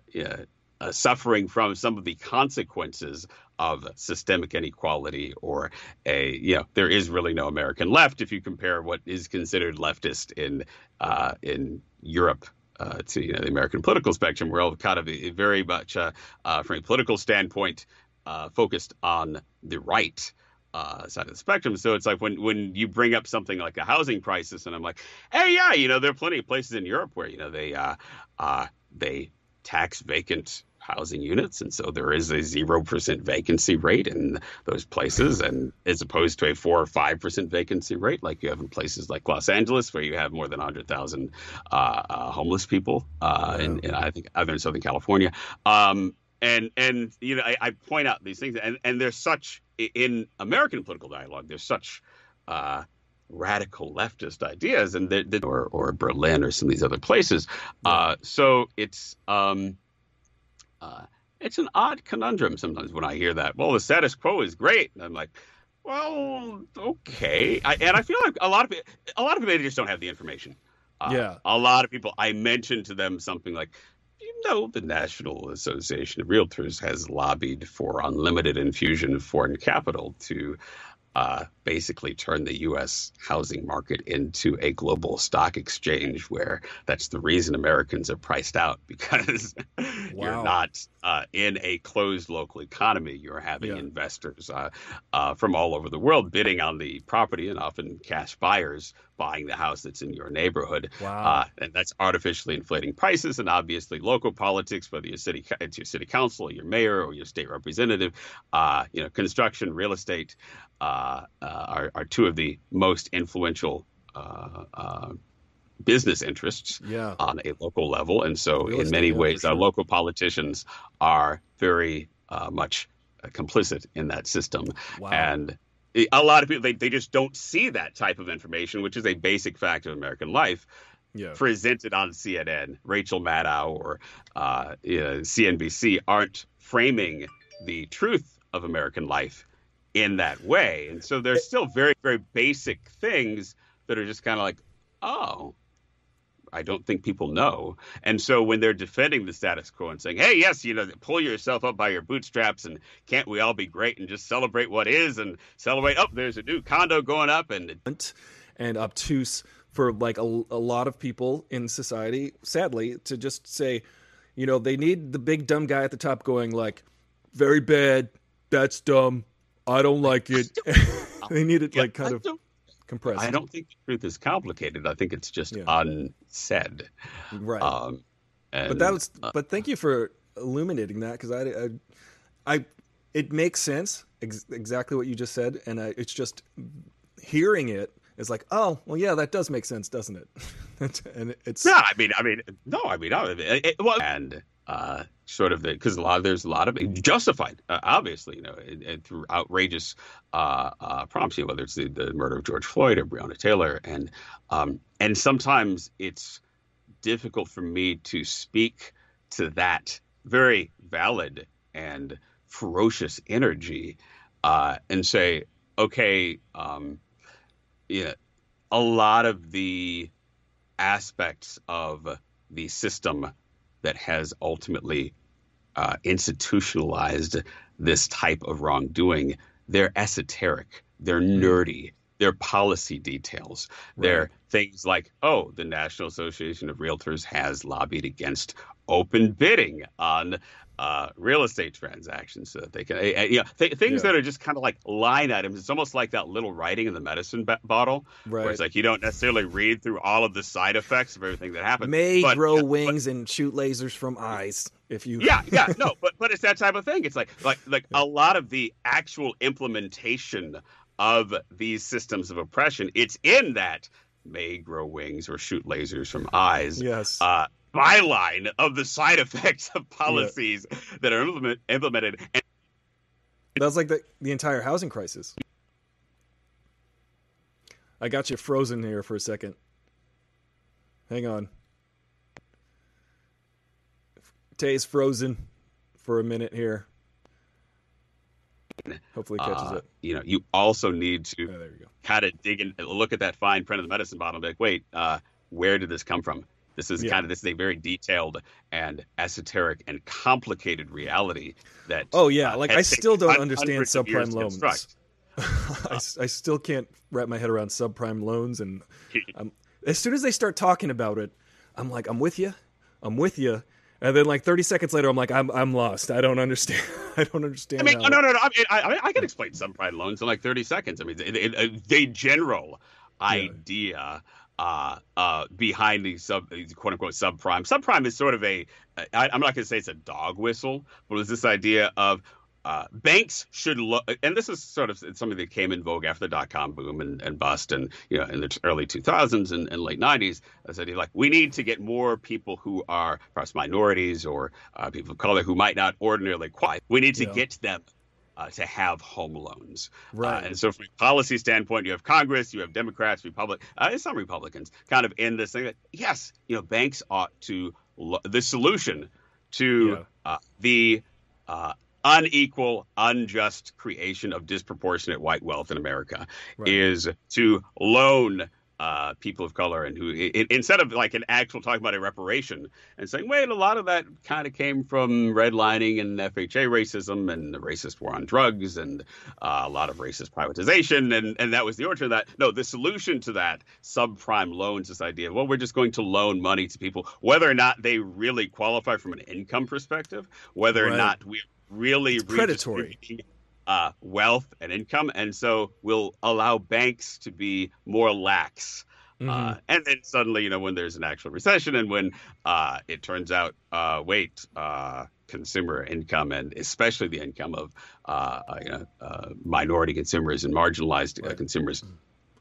uh, suffering from some of the consequences of systemic inequality, or a you know there is really no American left if you compare what is considered leftist in uh, in Europe. Uh, to you know the American political spectrum, we're all kind of very much, uh, uh, from a political standpoint, uh, focused on the right uh, side of the spectrum. So it's like when when you bring up something like a housing crisis, and I'm like, hey, yeah, you know, there are plenty of places in Europe where you know they uh, uh, they tax vacant housing units, and so there is a zero percent vacancy rate in those places, and as opposed to a four or five percent vacancy rate like you have in places like Los Angeles, where you have more than hundred thousand uh, uh, homeless people, uh, in I think other in Southern California. Um, and and you know I, I point out these things, and and there's such in American political dialogue, there's such uh, radical leftist ideas, and or or Berlin or some of these other places. Uh, so it's um, uh, it's an odd conundrum sometimes when I hear that. Well, the status quo is great, and I'm like. Well, okay, I, and I feel like a lot of a lot of people just don't have the information. Uh, Yeah. a lot of people. I mentioned to them something like, know, the National Association of Realtors has lobbied for unlimited infusion of foreign capital to uh, basically turn the U.S. housing market into a global stock exchange, where that's the reason Americans are priced out because Wow. you're not uh, in a closed local economy. You're having Yeah. investors uh, uh, from all over the world bidding on the property, and often cash buyers buying the house that's in your neighborhood. Wow. Uh, and that's artificially inflating prices, and obviously local politics, whether you're city, it's your city council, your mayor, or your state representative. Uh, you know, construction, real estate uh, uh, are, are two of the most influential uh, uh, business interests yeah. on a local level, and so Real in many yeah, ways, our local politicians are very uh, much complicit in that system, Wow. and a lot of people they, they just don't see that type of information, which is a basic fact of American life yeah. presented on CNN. Rachel Maddow or uh, you know, CNBC aren't framing the truth of American life in that way, and so there's still very very basic things that are just kind of like, oh. I don't think people know. And so when they're defending the status quo and saying, hey, yes, you know, pull yourself up by your bootstraps and can't we all be great and just celebrate what is and celebrate, oh, there's a new condo going up and and obtuse for like a, a lot of people in society sadly to just say you know they need the big dumb guy at the top going like very bad that's dumb i don't like it they need it like kind I of compressed I don't think the truth is complicated. I think it's just Yeah. unsaid. right Um, and, but that was uh, but thank you for illuminating that because I, I i it makes sense ex- exactly what you just said and I, it's just hearing it is like oh well yeah that does make sense doesn't it and it's yeah, I mean, I mean, no, I mean, no, it, it, well, and uh, sort of the because a lot there's a lot of justified, uh, obviously, you know, and, and through outrageous uh, uh, prompts, you know, whether it's the, the murder of George Floyd or Breonna Taylor, and um, and sometimes it's difficult for me to speak to that very valid and ferocious energy uh, and say, okay, um, yeah, a lot of the aspects of the system that has ultimately uh, institutionalized this type of wrongdoing, they're esoteric, they're nerdy, they're policy details. They're things like, oh, the National Association of Realtors has lobbied against open bidding on uh, real estate transactions so that they can, uh, you know, th- things Yeah. that are just kind of like line items. It's almost like that little writing in the medicine ba- bottle, where right it's like you don't necessarily read through all of the side effects of everything that happens. may but- grow yeah, but- wings and shoot lasers from eyes if you yeah, yeah, no, but but it's that type of thing. It's like like like a lot of the actual implementation of these systems of oppression. It's in that may grow wings or shoot lasers from eyes. Yes. Uh, byline of the side effects of policies yeah. that are implement, implemented. And- That's like the, the entire housing crisis. I got you frozen here for a second. Hang on. Tay's frozen for a minute here. Hopefully catches uh, it. You know, you also need to oh, there you go. kind of dig in, look at that fine print of the medicine bottle, and be like, wait, uh, where did this come from? This is yeah. kind of this is a very detailed and esoteric and complicated reality that. Oh yeah, uh, like I still don't understand subprime loans. I, I still can't wrap my head around subprime loans, and I'm, as soon as they start talking about it, I'm like, I'm with you, I'm with you, and then like 30 seconds later, I'm like, I'm I'm lost. I don't understand. I don't understand. I mean, no, no, no. I mean, I, I can explain subprime loans in like 30 seconds. I mean, the general idea uh, uh, behind the sub, quote unquote subprime. Subprime is sort of a. I, I'm not going to say it's a dog whistle, but it's this idea of uh, banks should look, and this is sort of something that came in vogue after the dot com boom and, and bust, and you know, in the early 2000s and, and late 90s. I said, like, we need to get more people who are perhaps minorities or uh, people of color who might not ordinarily qualify. We need to yeah. get them uh, to have home loans. Uh, right. Uh, and so, from a policy standpoint, you have Congress, you have Democrats, Republic, uh, some Republicans, kind of in this thing that yes, you know, banks ought to. Lo- the solution to yeah. Uh, the uh, unequal, unjust creation of disproportionate white wealth in America right. is to loan uh, people of color and who it, instead of like an actual talking about a reparation and saying, wait, a lot of that kind of came from redlining and FHA racism and the racist war on drugs and uh, a lot of racist privatization and and that was the origin of that. No, the solution to that subprime loans, this idea of well, we're just going to loan money to people, whether or not they really qualify from an income perspective, whether right. or not we really predatory uh, wealth and income, and so we'll allow banks to be more lax. Uh, mm-hmm. Uh, and then suddenly, you know, when there's an actual recession, and when uh, it turns out, uh, wait, uh, consumer income, and especially the income of you know, minority consumers and marginalized right. consumers, mm-hmm.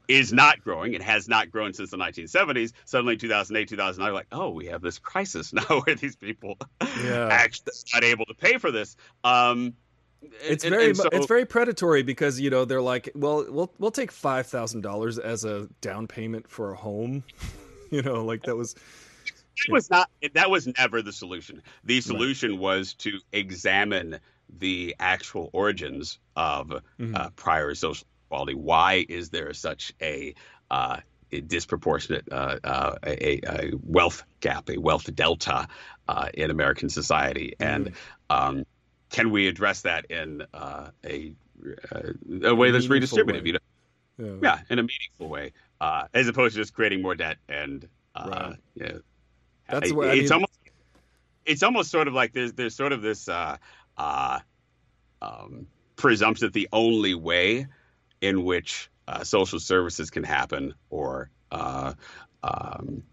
is not growing. It has not grown since the 1970s. Suddenly, 2008, 2009, like, oh, we have this crisis now where these people yeah. actually not able to pay for this. Um, it's and, very and so, it's very predatory because you know they're like, well, we'll we'll take five thousand dollars as a down payment for a home. you know, like that was. It was not. That was never the solution. The solution right. was to examine the actual origins of mm-hmm. uh, prior social equality. Why is there such a uh, a disproportionate uh, uh, a, a, wealth gap, a wealth delta uh, in American society, and mm. um, can we address that in uh, a, uh, a way that's redistributive? Way. You know? yeah. yeah. in a meaningful way, uh, as opposed to just creating more debt and uh, right. yeah. That's what I it's mean, almost it's almost sort of like there's there's sort of this uh, uh, um, presumption that the only way in which uh, social services can happen or uh, um,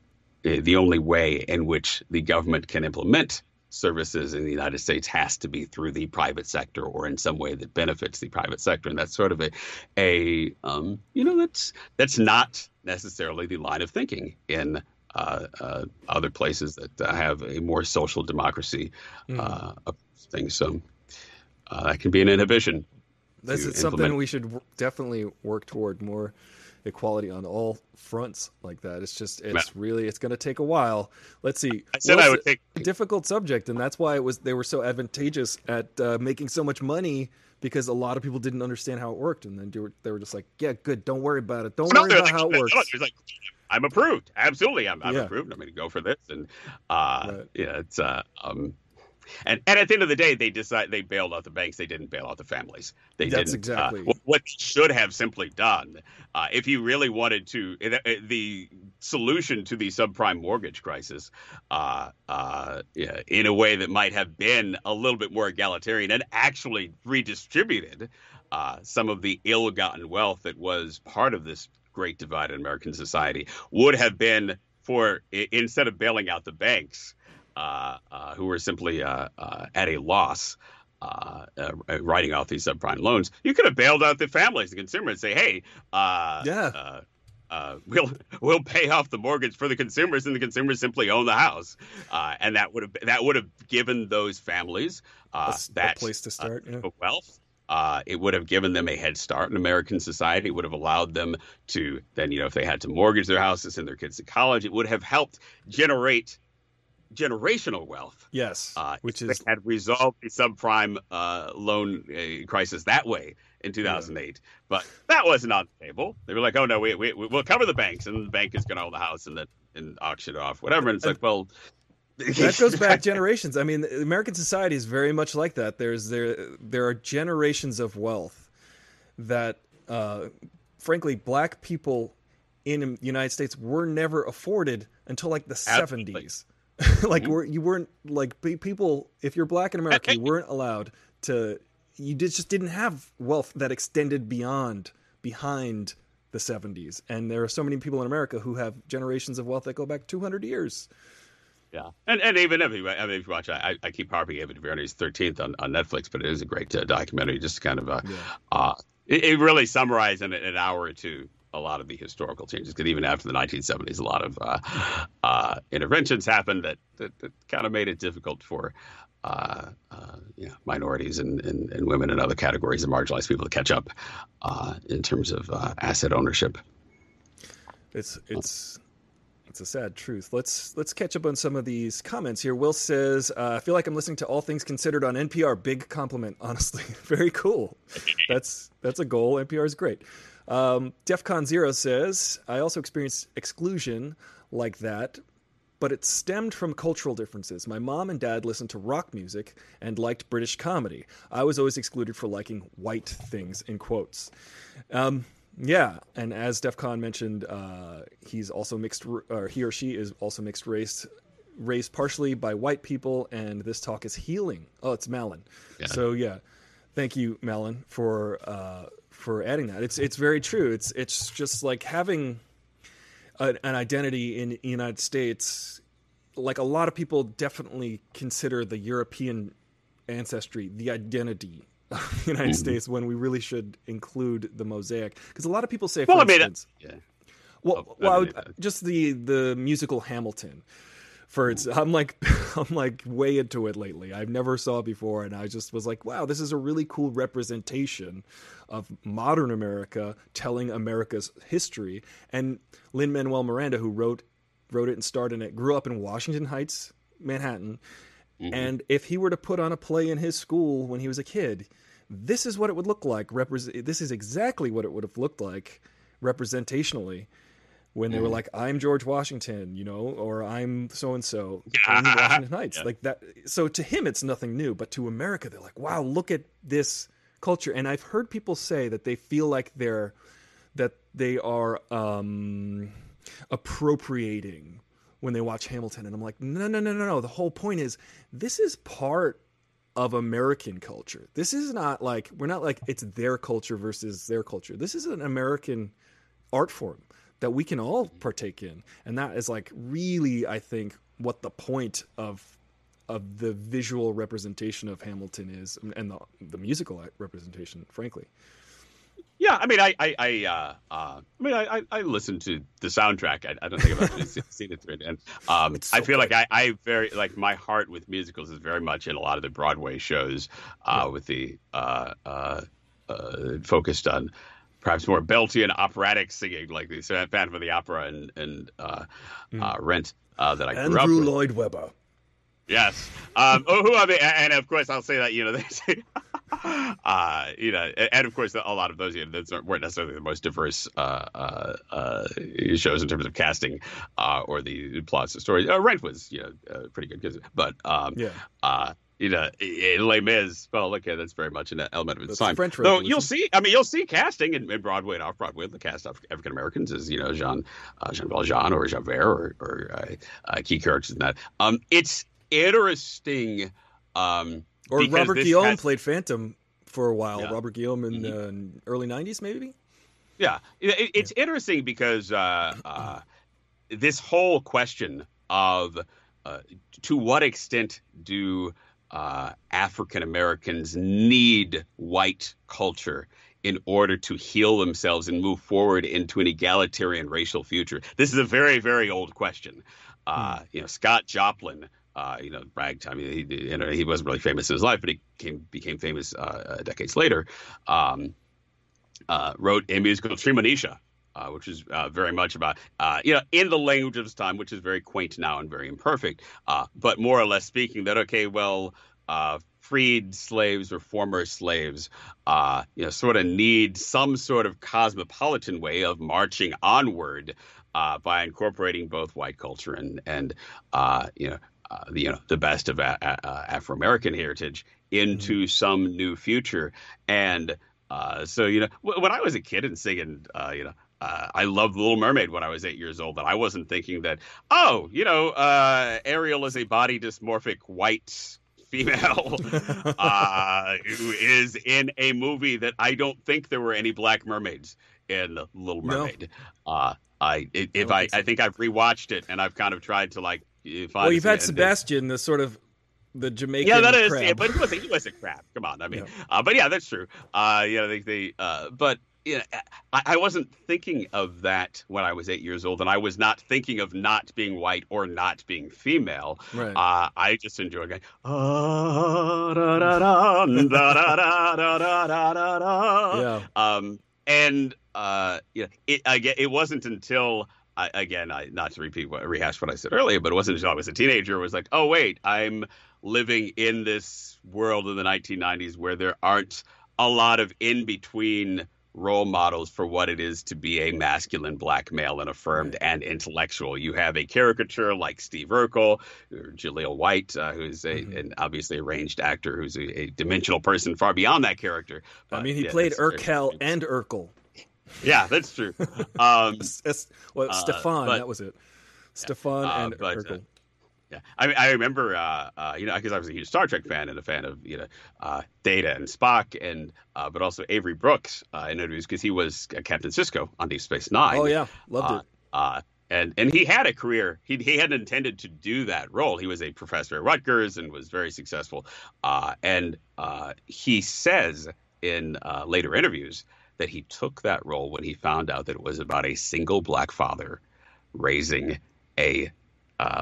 the only way in which the government can implement services in the United States has to be through the private sector or in some way that benefits the private sector, and that's sort of a, a um, you know, that's that's not necessarily the line of thinking in uh, uh, other places that uh, have a more social democracy mm. things. So uh, that can be an inhibition. This is something we should definitely work toward more equality on all fronts like that. It's just it's really it's going to take a while. Let's see. I said I would take a difficult subject, and that's why it was they were so advantageous at uh, making so much money because a lot of people didn't understand how it worked, and then they were, they were just like, "Yeah, good. Don't worry about it. Don't worry about like, how it works." Like, I'm approved. Absolutely, I'm, I'm yeah. approved. I'm going to go for this, and uh, right. yeah, it's uh, um, and and at the end of the day, they decide they bailed out the banks. They didn't bail out the families. They That's didn't. Uh, exactly uh, what they should have simply done, uh, if you really wanted to, uh, the solution to the subprime mortgage crisis, uh, uh, in a way that might have been a little bit more egalitarian and actually redistributed some of the ill-gotten wealth that was part of this great divide in American society, would have been for instead of bailing out the banks uh, uh, who were simply uh, uh, at a loss, uh, uh, writing off these subprime loans, you could have bailed out the families, the consumer, and say, "Hey, uh, yeah." Uh, we'll we'll pay off the mortgage for the consumers, and the consumers simply own the house, uh, and that would have that would have given those families uh, a, that place to start, yeah. wealth. Uh, it would have given them a head start in American society. It would have allowed them to then, you know, if they had to mortgage their houses, send their kids to college, it would have helped generate generational wealth. Yes, uh, which is had resolved the subprime uh, loan uh, crisis that way in 2008. Yeah. But that wasn't on the table. They were like, "Oh no, we, we we'll cover the banks, and the bank is going to own the house and then and auction it off, whatever." And it's like, well. that goes back generations. I mean, American society is very much like that. There's there there are generations of wealth that, uh, frankly, black people in the United States were never afforded until like the Absolutely. 70s. like mm-hmm. we're, you weren't like people. If you're black in America, you weren't allowed to. You just didn't have wealth that extended beyond behind the 70s. And there are so many people in America who have generations of wealth that go back 200 years. Yeah, and and even if you, I mean, if you watch, I, I keep harping Ava DuVernay's Thirteenth on, on Netflix, but it is a great uh, documentary. Just kind of, uh, yeah. uh, it, it, really summarizes in an hour or two a lot of the historical changes. Because even after the 1970s, a lot of uh, uh, interventions happened that, that, that kind of made it difficult for uh, uh, you know, minorities and, and, and, women and other categories of marginalized people to catch up uh, in terms of uh, asset ownership. It's it's it's a sad truth. Let's let's catch up on some of these comments here. Will says, uh, "I feel like I'm listening to All Things Considered on NPR. Big compliment, honestly. Very cool. That's that's a goal. NPR is great." Um, DEFCON Zero says, I also experienced exclusion like that, but it stemmed from cultural differences. My mom and dad listened to rock music and liked British comedy. I was always excluded for liking white things, in quotes. Um, yeah, and as DEFCON mentioned, uh, he's also mixed, or he or she is also mixed race, raised partially by white people, and this talk is healing. Oh, it's Malin. Yeah. So yeah, thank you, Malin, for uh, for adding that. It's it's very true. It's it's just like having a, an identity in the United States. Like a lot of people definitely consider the European ancestry the identity of the United mm-hmm. States when we really should include the mosaic. Because a lot of people say, for well, instance, I mean, yeah. well, well, would, just the the musical Hamilton for its I'm like I'm like way into it lately. I've never saw it before and I just was like, wow, this is a really cool representation of modern America telling America's history. And Lin Manuel Miranda who wrote wrote it and starred in it grew up in Washington Heights, Manhattan. Mm-hmm. And if he were to put on a play in his school when he was a kid, this is what it would look like. Repre- this is exactly what it would have looked like representationally when they were mm. like, "I'm George Washington," you know, or "I'm so and so in Washington Heights," yeah. like that. So to him, it's nothing new, but to America, they're like, "Wow, look at this culture." And I've heard people say that they feel like they're that they are um, appropriating when they watch Hamilton, and I'm like, no, no, no, no, no. The whole point is this is part of American culture. This is not like we're not like it's their culture versus their culture. This is an American art form that we can all partake in and that is like really i think what the point of of the visual representation of hamilton is and the the musical representation frankly yeah, I mean, I, I, I, uh, uh, I mean, I, I listen to the soundtrack. I, I don't think I've actually seen it through it, and um, so I feel like I, I very like my heart with musicals is very much in a lot of the Broadway shows, uh, yeah. with the uh, uh, uh, focused on perhaps more belty and operatic singing, like the Phantom of the Opera and and uh, mm. uh, Rent uh, that I Andrew grew up with. Lloyd Webber. Yes. Um, oh, who I mean, and of course I'll say that you know they say, uh, you know, and of course a lot of those you know those weren't necessarily the most diverse uh, uh, uh shows in terms of casting uh, or the plots of stories. Uh, Rent was you know pretty good, but um, yeah you know, in Les Mis, well, look that's very much an element of its time. French so you'll see, I mean, you'll see casting in, in Broadway and off Broadway. The cast of African Americans is, you know, Jean uh, Jean Valjean or Javert or, or uh, uh, key characters in that. Um, it's interesting. Um, or Robert Guillaume has, played Phantom for a while. Yeah. Robert Guillaume in mm-hmm. uh, early '90s, maybe. Yeah, it, it's yeah. interesting because uh, uh, this whole question of to what extent do uh, African Americans need white culture in order to heal themselves and move forward into an egalitarian racial future? This is a very, very old question. Uh, hmm. You know, Scott Joplin, uh, you know, bragged. I mean, he, you know, he wasn't really famous in his life, but he came, became famous uh, decades later. Um, uh, wrote a musical Treemonisha, uh, which is uh, very much about, uh, you know, in the language of his time, which is very quaint now and very imperfect, uh, but more or less speaking that, okay, well, uh, freed slaves or former slaves, uh, you know, sort of need some sort of cosmopolitan way of marching onward by incorporating both white culture and, and you know, the, you know, the best of a- a- Afro American heritage into mm-hmm. some new future. And so, you know, when I was a kid and singing, you know, uh, I loved Little Mermaid when I was eight years old, but I wasn't thinking that, oh, you know, uh, Ariel is a body dysmorphic white female uh, who is in a movie that I don't think there were any black mermaids in Little Mermaid. No. Uh, I if I, I, I think I've rewatched it and I've kind of tried to like find. Well, you've had Sebastian, the sort of the Jamaican. Yeah, that is. crab. Yeah, but he was a, he was a crab. Come on, I mean, yeah. Uh, but yeah, that's true. Uh, know, they, they uh, but you know, I, I, wasn't thinking of that when I was eight years old, and I was not thinking of not being white or not being female. Right. Uh, I just enjoy going. Yeah. Um, and uh, you know, it again, it wasn't until. I, again, I, not to repeat what rehash what I said earlier, but it wasn't until I was a teenager. It was like, oh wait, I'm living in this world in the 1990s where there aren't a lot of in between role models for what it is to be a masculine black male and affirmed and intellectual. You have a caricature like Steve Urkel or Jaleel White, uh, who's a, mm-hmm. an obviously arranged actor who's a, a, dimensional person far beyond that character. But, I mean, he yeah, played Urkel and Urkel. Yeah, that's true. Um, well, uh, Stefan, but, that was it. Stefan yeah, uh, and but, uh, Urkel. Yeah, I I remember, uh, uh, you know, because I was a huge Star Trek fan and a fan of you know uh, Data and Spock, and uh, but also Avery Brooks uh, in interviews because he was Captain Sisko on Deep Space Nine. Oh yeah, loved uh, it. and and he had a career. He he hadn't intended to do that role. He was a professor at Rutgers and was very successful. and he says in later interviews that he took that role when he found out that it was about a single black father raising a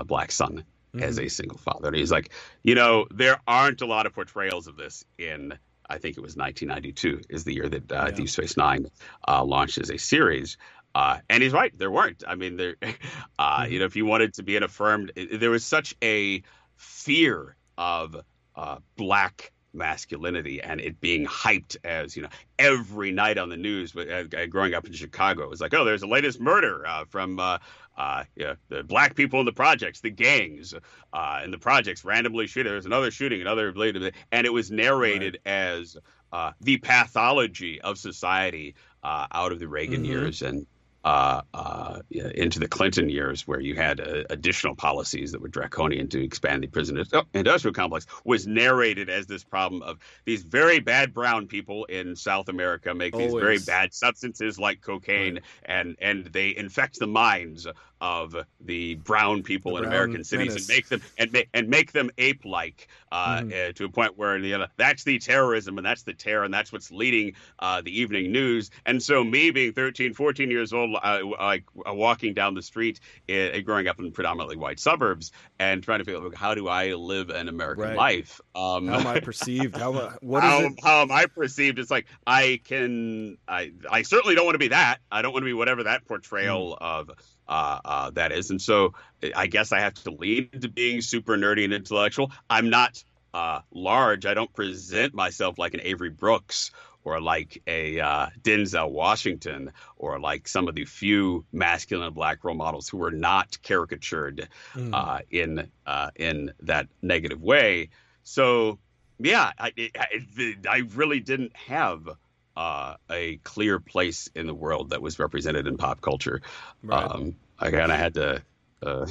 black son mm-hmm. as a single father. And he's like, you know, there aren't a lot of portrayals of this in. I think it was 1992 is the year that uh, yeah. Deep Space Nine uh, launched as a series. Uh, and he's right, there weren't. I mean, there, uh, mm-hmm. you know, if you wanted to be an affirmed, there was such a fear of uh, black masculinity and it being hyped as you know every night on the news but uh, growing up in chicago it was like oh there's the latest murder uh, from uh, uh, yeah, the black people in the projects, the gangs uh, in the projects randomly shoot. There's another shooting, another related, and it was narrated right. as uh, the pathology of society uh, out of the Reagan mm-hmm. years and uh, uh, into the Clinton years, where you had uh, additional policies that were draconian to expand the prison oh, industrial complex, was narrated as this problem of these very bad brown people in South America make Always. these very bad substances like cocaine, right. and and they infect the minds of the brown people the in brown American cities menace. and make them and make and make them ape like uh, mm. uh, to a point where you know, that's the terrorism and that's the terror and that's what's leading uh, the evening news. And so me being 13, 14 years old, uh, like uh, walking down the street, uh, growing up in predominantly white suburbs, and trying to figure out how do I live an American right. life? Um, how am I perceived? How what how, it? how am I perceived? It's like I can I I certainly don't want to be that. I don't want to be whatever that portrayal mm. of uh, uh, that is. And so I guess I have to lean into being super nerdy and intellectual. I'm not uh, large. I don't present myself like an Avery Brooks or like a uh, Denzel Washington or like some of the few masculine black role models who were not caricatured mm. uh, in uh, in that negative way. So yeah, I, I, I really didn't have uh, a clear place in the world that was represented in pop culture. Right. Um, I kind of had to. Uh,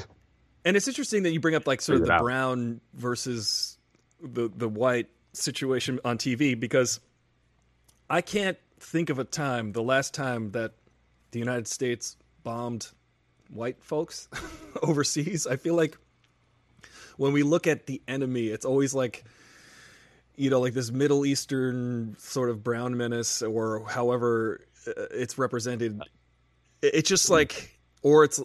and it's interesting that you bring up like sort of the brown versus the the white situation on TV because I can't think of a time, the last time that the United States bombed white folks overseas. I feel like when we look at the enemy, it's always like you know, like this Middle Eastern sort of brown menace, or however uh, it's represented. It's just like, or it's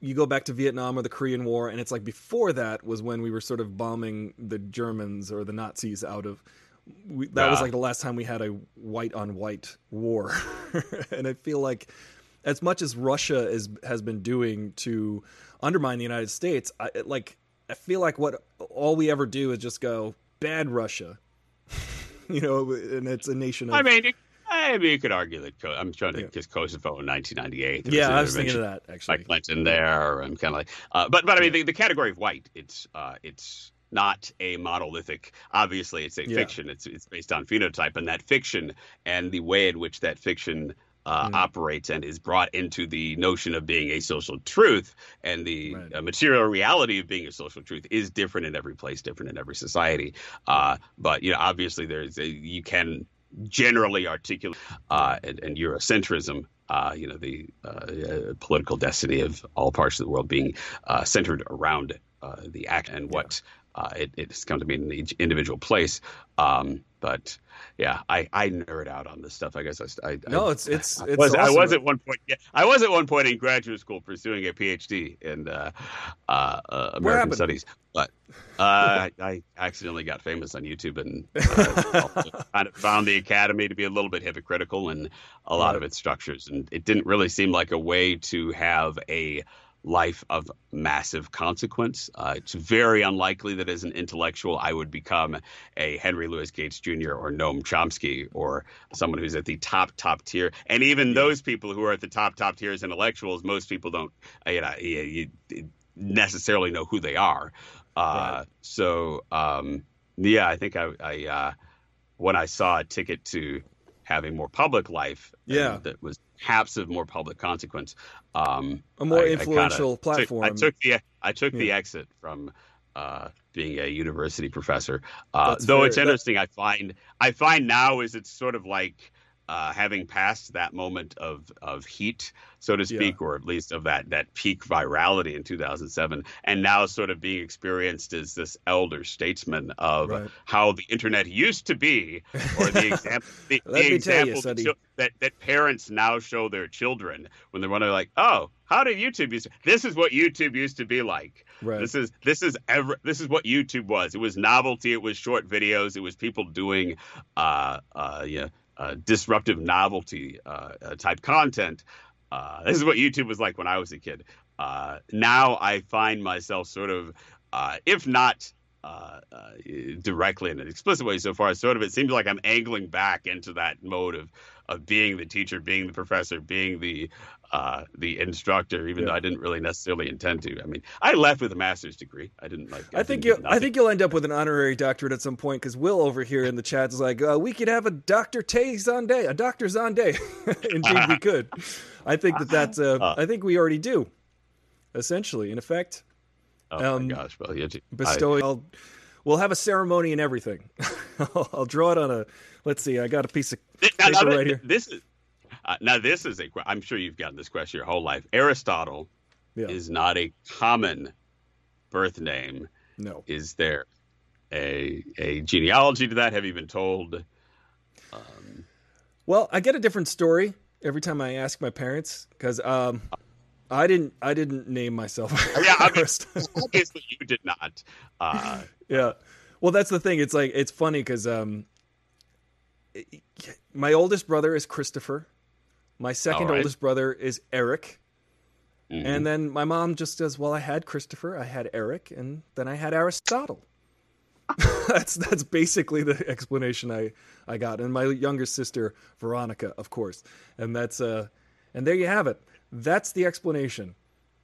you go back to Vietnam or the Korean War, and it's like before that was when we were sort of bombing the Germans or the Nazis out of. We, that yeah. was like the last time we had a white on white war, and I feel like as much as Russia is has been doing to undermine the United States, I, like I feel like what all we ever do is just go bad Russia, you know, and it's a nation. Of, I mean, I mean, you could argue that I'm trying to kiss Kosovo in 1998. yeah, I was thinking of that actually. Like Clinton there, I'm kind of like, uh, but but I mean, yeah. the, the, category of white, it's uh, it's not a monolithic. Obviously, it's a yeah. fiction. It's it's based on phenotype, and that fiction and the way in which that fiction uh, mm. operates and is brought into the notion of being a social truth and the right. uh, material reality of being a social truth is different in every place, different in every society. Uh, but you know, obviously, there's a, you can generally articulate uh, and, and, Eurocentrism. Uh, you know, the uh, political destiny of all parts of the world being centered around the act and what it, it's come to mean in each individual place. Um, but yeah, I, I nerd out on this stuff. I guess I, I no, it's it's, it's I was, awesome. I was at one point. Yeah, I was at one point in graduate school pursuing a PhD in uh, uh, uh, American Studies, but uh, I accidentally got famous on YouTube and uh, kind of found the academy to be a little bit hypocritical in a lot right. of its structures, and it didn't really seem like a way to have a life of massive consequence. Uh, it's very unlikely that as an intellectual I would become a Henry Louis Gates Jr. or Noam Chomsky or someone who's at the top top tier. And even those people who are at the top top tier as intellectuals, most people don't uh, you know you, you necessarily know who they are. Uh, right. So um, yeah, I think I, I uh, when I saw a ticket to having more public life, yeah, that was perhaps of more public consequence. Um, a more I, influential I platform. Took, I took the I took yeah. the exit from uh, being a university professor. Uh, though fair. it's interesting, that... I find I find now is it's sort of like uh, having passed that moment of of heat, so to speak, yeah. or at least of that that peak virality in 2007, and now sort of being experienced as this elder statesman of right. how the internet used to be, or the example the, the example you, that, that, that parents now show their children when they're wondering like, oh, how did YouTube used to, this is what YouTube used to be like. Right. This is this is ever this is what YouTube was. It was novelty. It was short videos. It was people doing uh uh yeah uh, disruptive novelty uh, uh, type content. Uh, this is what YouTube was like when I was a kid. Uh, now I find myself sort of, if not directly in an explicit way so far, sort of it seems like I'm angling back into that mode of of being the teacher, being the professor, being the uh, the instructor, even yeah. though I didn't really necessarily intend to. I mean, I left with a master's degree. I didn't like. I, I think you. I think you'll end up with an honorary doctorate at some point because Will over here in the chat is like, uh, we could have a Doctor Tay Zonday, a Doctor Zonday. Indeed, we could. I think that that's. Uh, uh, I think we already do. Essentially, in effect. Oh um, my gosh! Well, yeah, bestowing. Will we'll have a ceremony and everything. I'll, I'll, draw it on a. Let's see. I got a piece of paper now, now, right here. This is uh, now, this is a. I'm sure you've gotten this question your whole life. Aristotle yeah. is not a common birth name. No. Is there a a genealogy to that? Have you been told? Um, well, I get a different story every time I ask my parents because um, I didn't I didn't name myself. yeah, I mean, obviously you did not. Uh, yeah. Well, that's the thing. It's like it's funny because um, my oldest brother is Christopher. My second right. oldest brother is Eric. Mm-hmm. And then my mom just says, "Well, I had Christopher, I had Eric, and then I had Aristotle." that's that's basically the explanation I I got. And my younger sister Veronica, of course. And that's uh and there you have it. That's the explanation.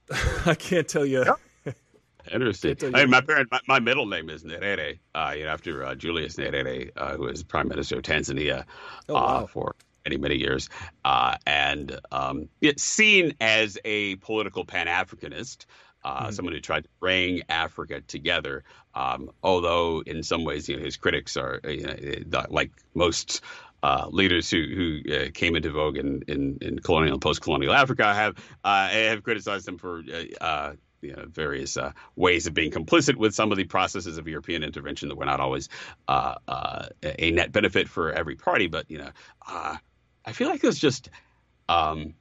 I can't tell you. Yep. Interesting. I mean, my parent, my, my, middle name is Nyerere, uh, you know, after uh, Julius Nyerere, uh, who was Prime Minister of Tanzania oh, wow. Uh, for many many years, uh, and um, it's seen as a political Pan Africanist. Uh, mm-hmm. Someone who tried to bring Africa together, um, although in some ways, you know, his critics are you know, like most uh, leaders who who uh, came into vogue in in, in colonial and post colonial Africa have uh, have criticized them for uh, uh, you know, various uh, ways of being complicit with some of the processes of European intervention that were not always uh, uh, a net benefit for every party. But you know, I feel like there's just um,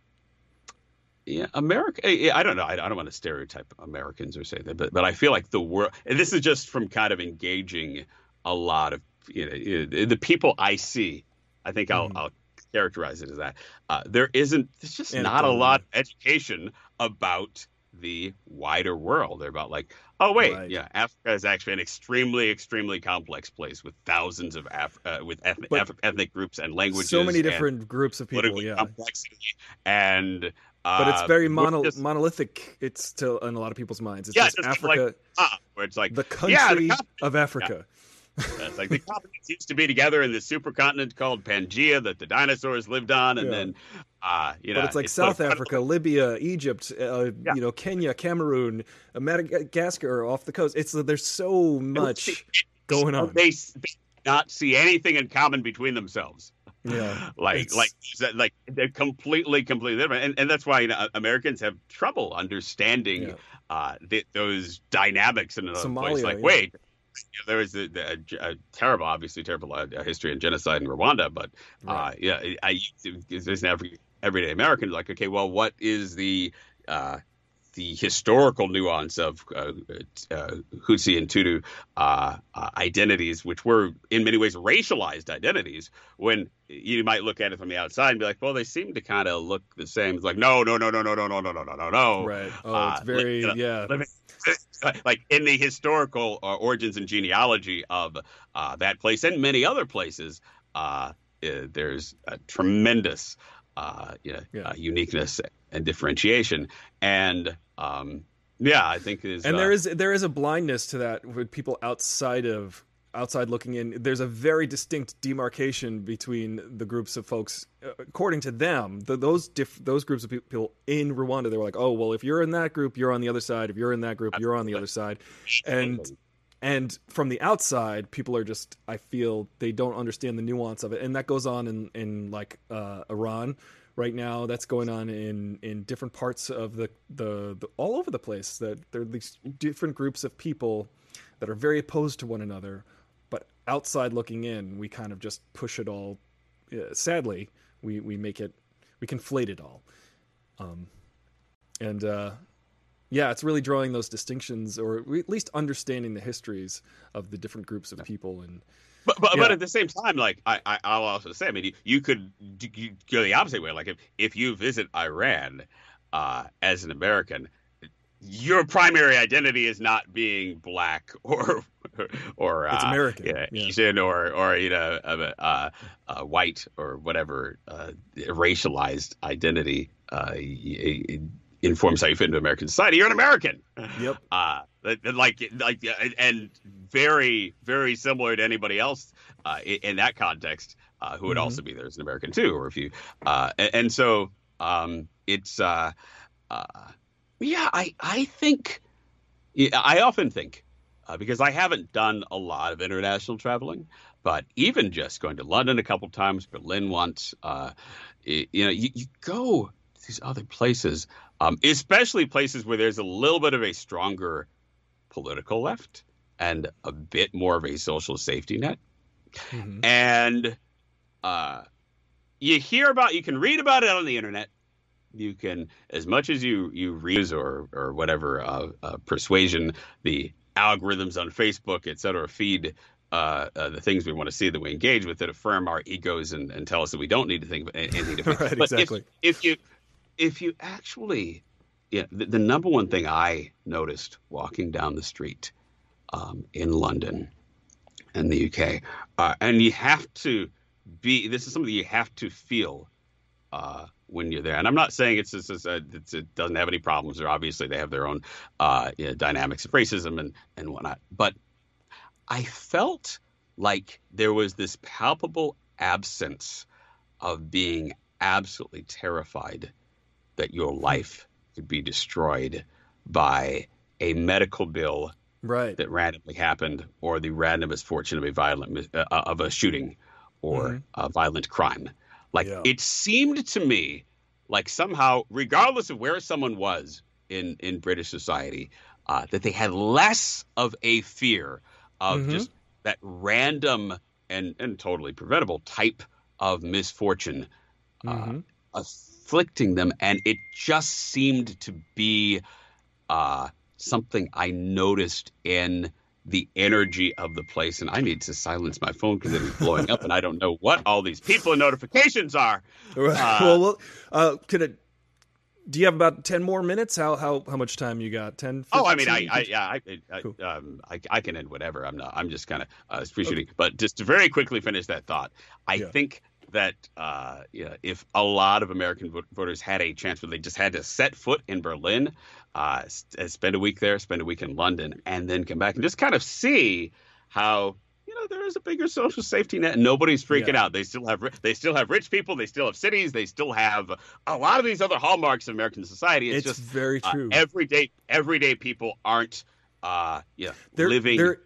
yeah, America. I don't know. I, don't want to stereotype Americans or say that, but but I feel like the world. And this is just from kind of engaging a lot of you know the people I see. I think I'll, mm-hmm. I'll characterize it as that. Uh, there isn't. There's just not a lot of education about the wider world. They're about like, oh wait, right. yeah, Africa is actually an extremely, extremely complex place with thousands of Af- uh, with ethnic, Af- ethnic groups and languages. So many different groups of people. Yeah, complexity and. Uh, but it's uh, very mono- just, monolithic. It's still in a lot of people's minds. It's yeah, just, Africa, like, ah, where it's like the country yeah, the of Africa. Yeah. It's like the continents used to be together in this supercontinent called Pangea that the dinosaurs lived on, and yeah. then uh, you know, but it's like it's South Africa, Libya, Egypt, uh, yeah. you know, Kenya, Cameroon, Madagascar off the coast. It's there's so much going on. They, they not see anything in common between themselves. Yeah, like like like they're completely completely different, and and that's why you know, Americans have trouble understanding yeah. uh, the, those dynamics in another Somalia, place. Like, yeah. wait, there was a, a, a, terrible, obviously terrible uh, history and genocide in Rwanda, but uh, right. uh, yeah, I, there's an every everyday American like, okay, well, what is the uh, the historical nuance of uh, uh, Hutsi and Tutu uh, uh, identities, which were in many ways racialized identities, when you might look at it from the outside and be like, well, they seem to kind of look the same. It's like, no, no, no, no, no, no, no, no, no, no, no. Right. Oh, it's very, yeah. like in the historical uh, origins and genealogy of uh, that place and many other places, uh, there's a tremendous uh, yeah, yeah. uniqueness and differentiation. And um, yeah, I think is and there is there is a blindness to that with people outside of outside looking in, there's a very distinct demarcation between the groups of folks. Uh, according to them, the, those diff, those groups of people in Rwanda, they were like, "Oh, well, if you're in that group, you're on the other side. If you're in that group, you're on the other side." And and from the outside, people are just, I feel, they don't understand the nuance of it, and that goes on in in like uh, Iran right now that's going on in in different parts of the, the, the all over the place that there are these different groups of people that are very opposed to one another outside looking in, we kind of just push it all. Uh, sadly, we we make it we conflate it all, um, and uh, yeah, it's really drawing those distinctions, or at least understanding the histories of the different groups of people and. But but, yeah. but at the same time, like I, I I'll also say, I mean, you, you could you go the opposite way. Like if if you visit Iran uh, as an American, your primary identity is not being black or or it's uh, American, yeah, yeah. Asian or or you know uh, uh, uh white or whatever uh, racialized identity uh, informs how you fit into American society. You're an American. Yep. Uh, like like and very very similar to anybody else in that context who would mm-hmm. also be there as an American too, or if you and, and, so um, it's. Yeah, I I think I often think uh, because I haven't done a lot of international traveling, but even just going to London a couple times, Berlin once, uh, you, you know, you, you go these other places, um, especially places where there's a little bit of a stronger political left and a bit more of a social safety net, mm-hmm. and uh, you hear about, you can read about it on the internet you can as much as you you read or or whatever uh, uh, persuasion the algorithms on Facebook, et cetera, feed uh, uh, the things we want to see that we engage with that affirm our egos and, and tell us that we don't need to think about anything different. right, but exactly. If, if, you if you actually, yeah, the, the, number one thing I noticed walking down the street um, in London and the UK, uh, and you have to be. This is something you have to feel uh, when you're there. And I'm not saying it's, it's, it's, it's it doesn't have any problems. Or obviously they have their own uh, you know, dynamics of racism and and whatnot. But I felt like there was this palpable absence of being absolutely terrified that your life could be destroyed by a medical bill right. that randomly happened or the random misfortune of a violent uh, of a shooting or mm-hmm. a violent crime like yeah. it seemed to me like somehow, regardless of where someone was in in British society uh, that they had less of a fear of mm-hmm. just that random and and totally preventable type of misfortune uh, mm-hmm. afflicting them, and it just seemed to be uh, something I noticed in the energy of the place. And I need to silence my phone because it is blowing up, and I don't know what all these people and notifications are. Uh, well, well uh, could it? Do you have about ten more minutes? How how how much time you got? 10, Oh, I mean, I, I yeah, I I, cool. um, I, I can end whatever. I'm not. I'm just kind of uh, appreciating. Okay. But just to very quickly finish that thought, I yeah. think that uh, yeah, if a lot of American voters had a chance where they just had to set foot in Berlin, uh, uh, spend a week there, spend a week in London, and then come back and just kind of see how you know there is a bigger social safety net. Nobody's freaking yeah. out. They still have they still have rich people. They still have cities. They still have a lot of these other hallmarks of American society. It's, it's just very uh, true. Uh, everyday everyday people aren't uh yeah they're, living they're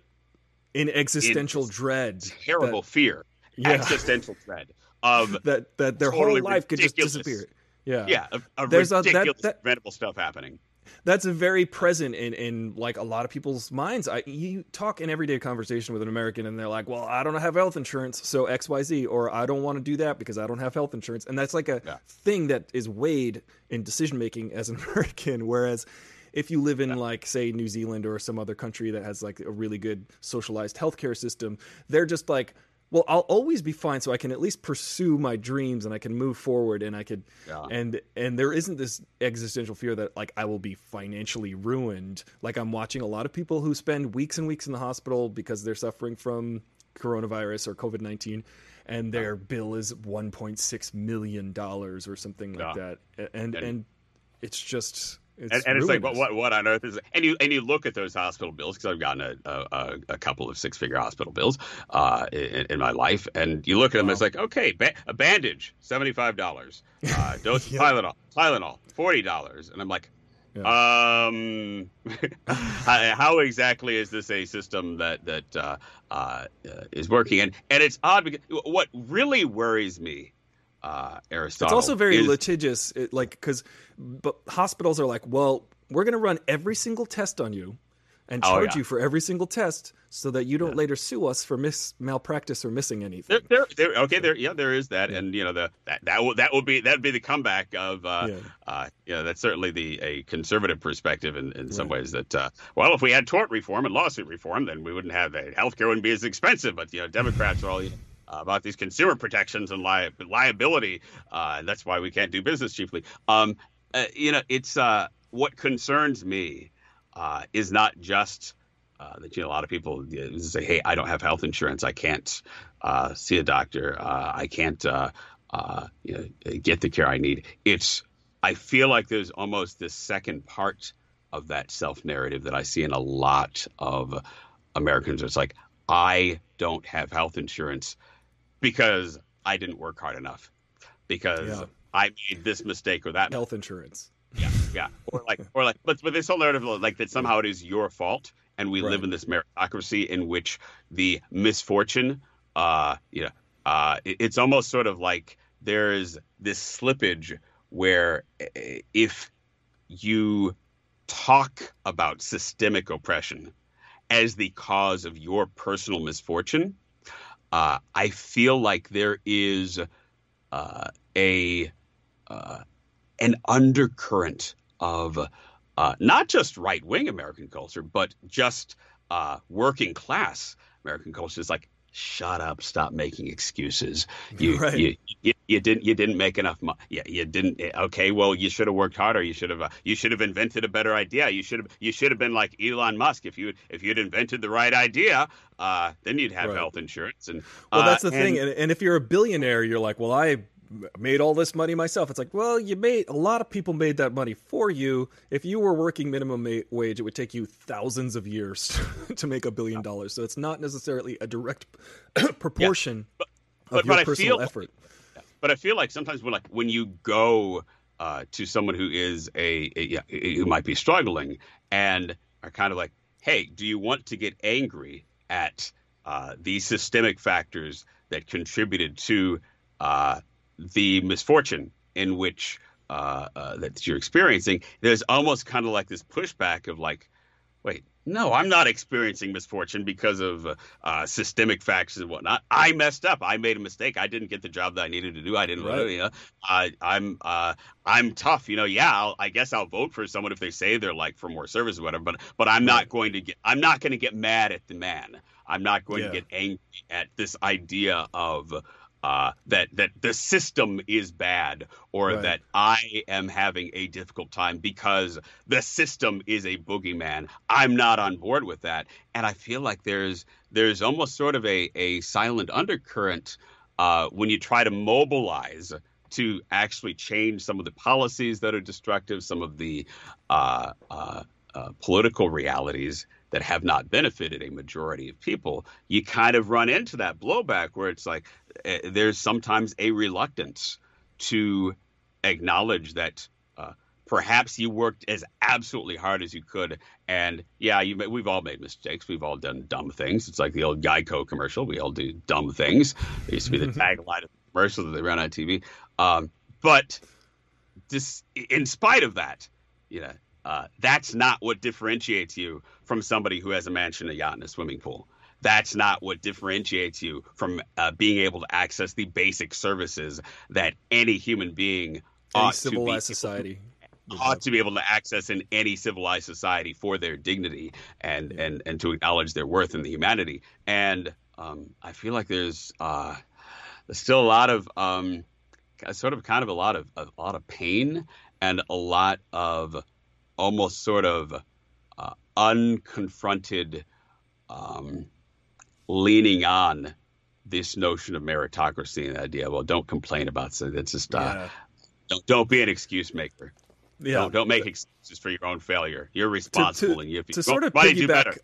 in existential in dread, terrible that, fear, yeah. existential dread of that that their totally whole life could just disappear. Yeah, yeah, a, a There's ridiculous, a, that, that, stuff happening that's very present in in like a lot of people's minds. I you talk in everyday conversation with an American and they're like, "Well, I don't have health insurance, so XYZ," or "I don't want to do that because I don't have health insurance." And that's like a yeah. thing that is weighed in decision making as an American whereas if you live in like say New Zealand or some other country that has like a really good socialized healthcare system, they're just like well i'll always be fine so i can at least pursue my dreams and i can move forward and i could yeah. and and there isn't this existential fear that like i will be financially ruined like i'm watching a lot of people who spend weeks and weeks in the hospital because they're suffering from coronavirus or covid-19 and their yeah. bill is 1.6 million dollars or something like yeah. that and, and and it's just it's and, and it's like, what, what, what on earth is it? And you and you look at those hospital bills because I've gotten a, a, a, couple of six figure hospital bills uh, in, in, my life, and you look at them, wow. it's like, okay, ba- a bandage, seventy five dollars, uh, dose of Tylenol, Tylenol, forty dollars, and I'm like, yeah. Um, how exactly is this a system that that uh, uh, is working? And and it's odd because what really worries me uh, Aristotle. It's also very is, litigious, it, like because hospitals are like, well, we're going to run every single test on you and oh, charge oh, yeah. you for every single test so that you don't yeah. later sue us for mis malpractice or missing anything. There, there, there okay, there, yeah, there is that, yeah. and you know the that that will that will be that would be the comeback of, uh, yeah. uh, you know, that's certainly the a conservative perspective in, in some ways. That uh, well, if we had tort reform and lawsuit reform, then we wouldn't have a healthcare wouldn't be as expensive. But you know, Democrats are all. You know, uh, about these consumer protections and li- liability. Uh, and that's why we can't do business cheaply. Um, uh, you know, it's uh, what concerns me uh, is not just uh, that you know a lot of people say, "Hey, I don't have health insurance. I can't see a doctor. I can't you know, get the care I need." It's I feel like there's almost this second part of that self narrative that I see in a lot of Americans. It's like I don't have health insurance because I didn't work hard enough because yeah. I made this mistake or that health insurance. Yeah, yeah, or like, or like, but but this whole narrative like that somehow it is your fault, and we right. live in this meritocracy in which the misfortune, uh, you know, uh, it, it's almost sort of like there's this slippage where eh, if you talk about systemic oppression as the cause of your personal misfortune, uh, I feel like there is uh, a uh, an undercurrent of uh, not just right wing American culture, but just uh, working class American culture. Is like shut up stop making excuses you, right. you, you, you didn't you didn't make enough money yeah you didn't eh, okay well you should have worked harder you should have uh, you should have invented a better idea you should have you should have been like Elon Musk if you if you'd invented the right idea uh, then you'd have right. health insurance and well that's uh, the and, thing and, and if you're a billionaire you're like well I made all this money myself. It's like, well, you made a lot of people made that money for you. If you were working minimum wage, it would take you thousands of years to make a billion dollars. So it's not necessarily a direct proportion yeah. but, but, of your but personal feel, effort. But I feel like sometimes when like when you go uh, to someone who is a, a, a who might be struggling and are kind of like, hey, do you want to get angry at uh, these systemic factors that contributed to uh, the misfortune in which uh, uh, that you're experiencing, there's almost kind of like this pushback of like, wait, no, I'm not experiencing misfortune because of uh, systemic factors and whatnot. I messed up. I made a mistake. I didn't get the job that I needed to do. I didn't. Right. You know, I, I'm uh, I'm tough. You know, yeah. I'll, i guess I'll vote for someone if they say they're like for more service or whatever. But but I'm not going to get. I'm not going to get mad at the man. I'm not going yeah. to get angry at this idea of uh, that that the system is bad or right. that I am having a difficult time because the system is a boogeyman. I'm not on board with that, and I feel like there's there's almost sort of a a silent undercurrent uh, when you try to mobilize to actually change some of the policies that are destructive, some of the uh, uh, uh political realities that have not benefited a majority of people, you kind of run into that blowback where it's like uh, there's sometimes a reluctance to acknowledge that uh, perhaps you worked as absolutely hard as you could. And yeah, you, we've all made mistakes. We've all done dumb things. It's like the old Geico commercial. We all do dumb things. It used to be the tagline of the commercial that they ran on TV. Um, but this, in spite of that, you know, uh, that's not what differentiates you from somebody who has a mansion, a yacht, and a swimming pool. That's not what differentiates you from uh, being able to access the basic services that any human being ought civilized to be, society ought to be able to access in any civilized society for their dignity and yeah. and and to acknowledge their worth and the humanity. And um, I feel like there's uh, there's still a lot of um, sort of kind of a lot of a lot of pain and a lot of almost sort of uh, unconfronted um, leaning on this notion of meritocracy and the idea, well, don't complain about something. It's just uh, yeah. don't don't be an excuse maker. Yeah. Don't, don't make excuses for your own failure. You're responsible, to, to, and you have to, to sort of piggyback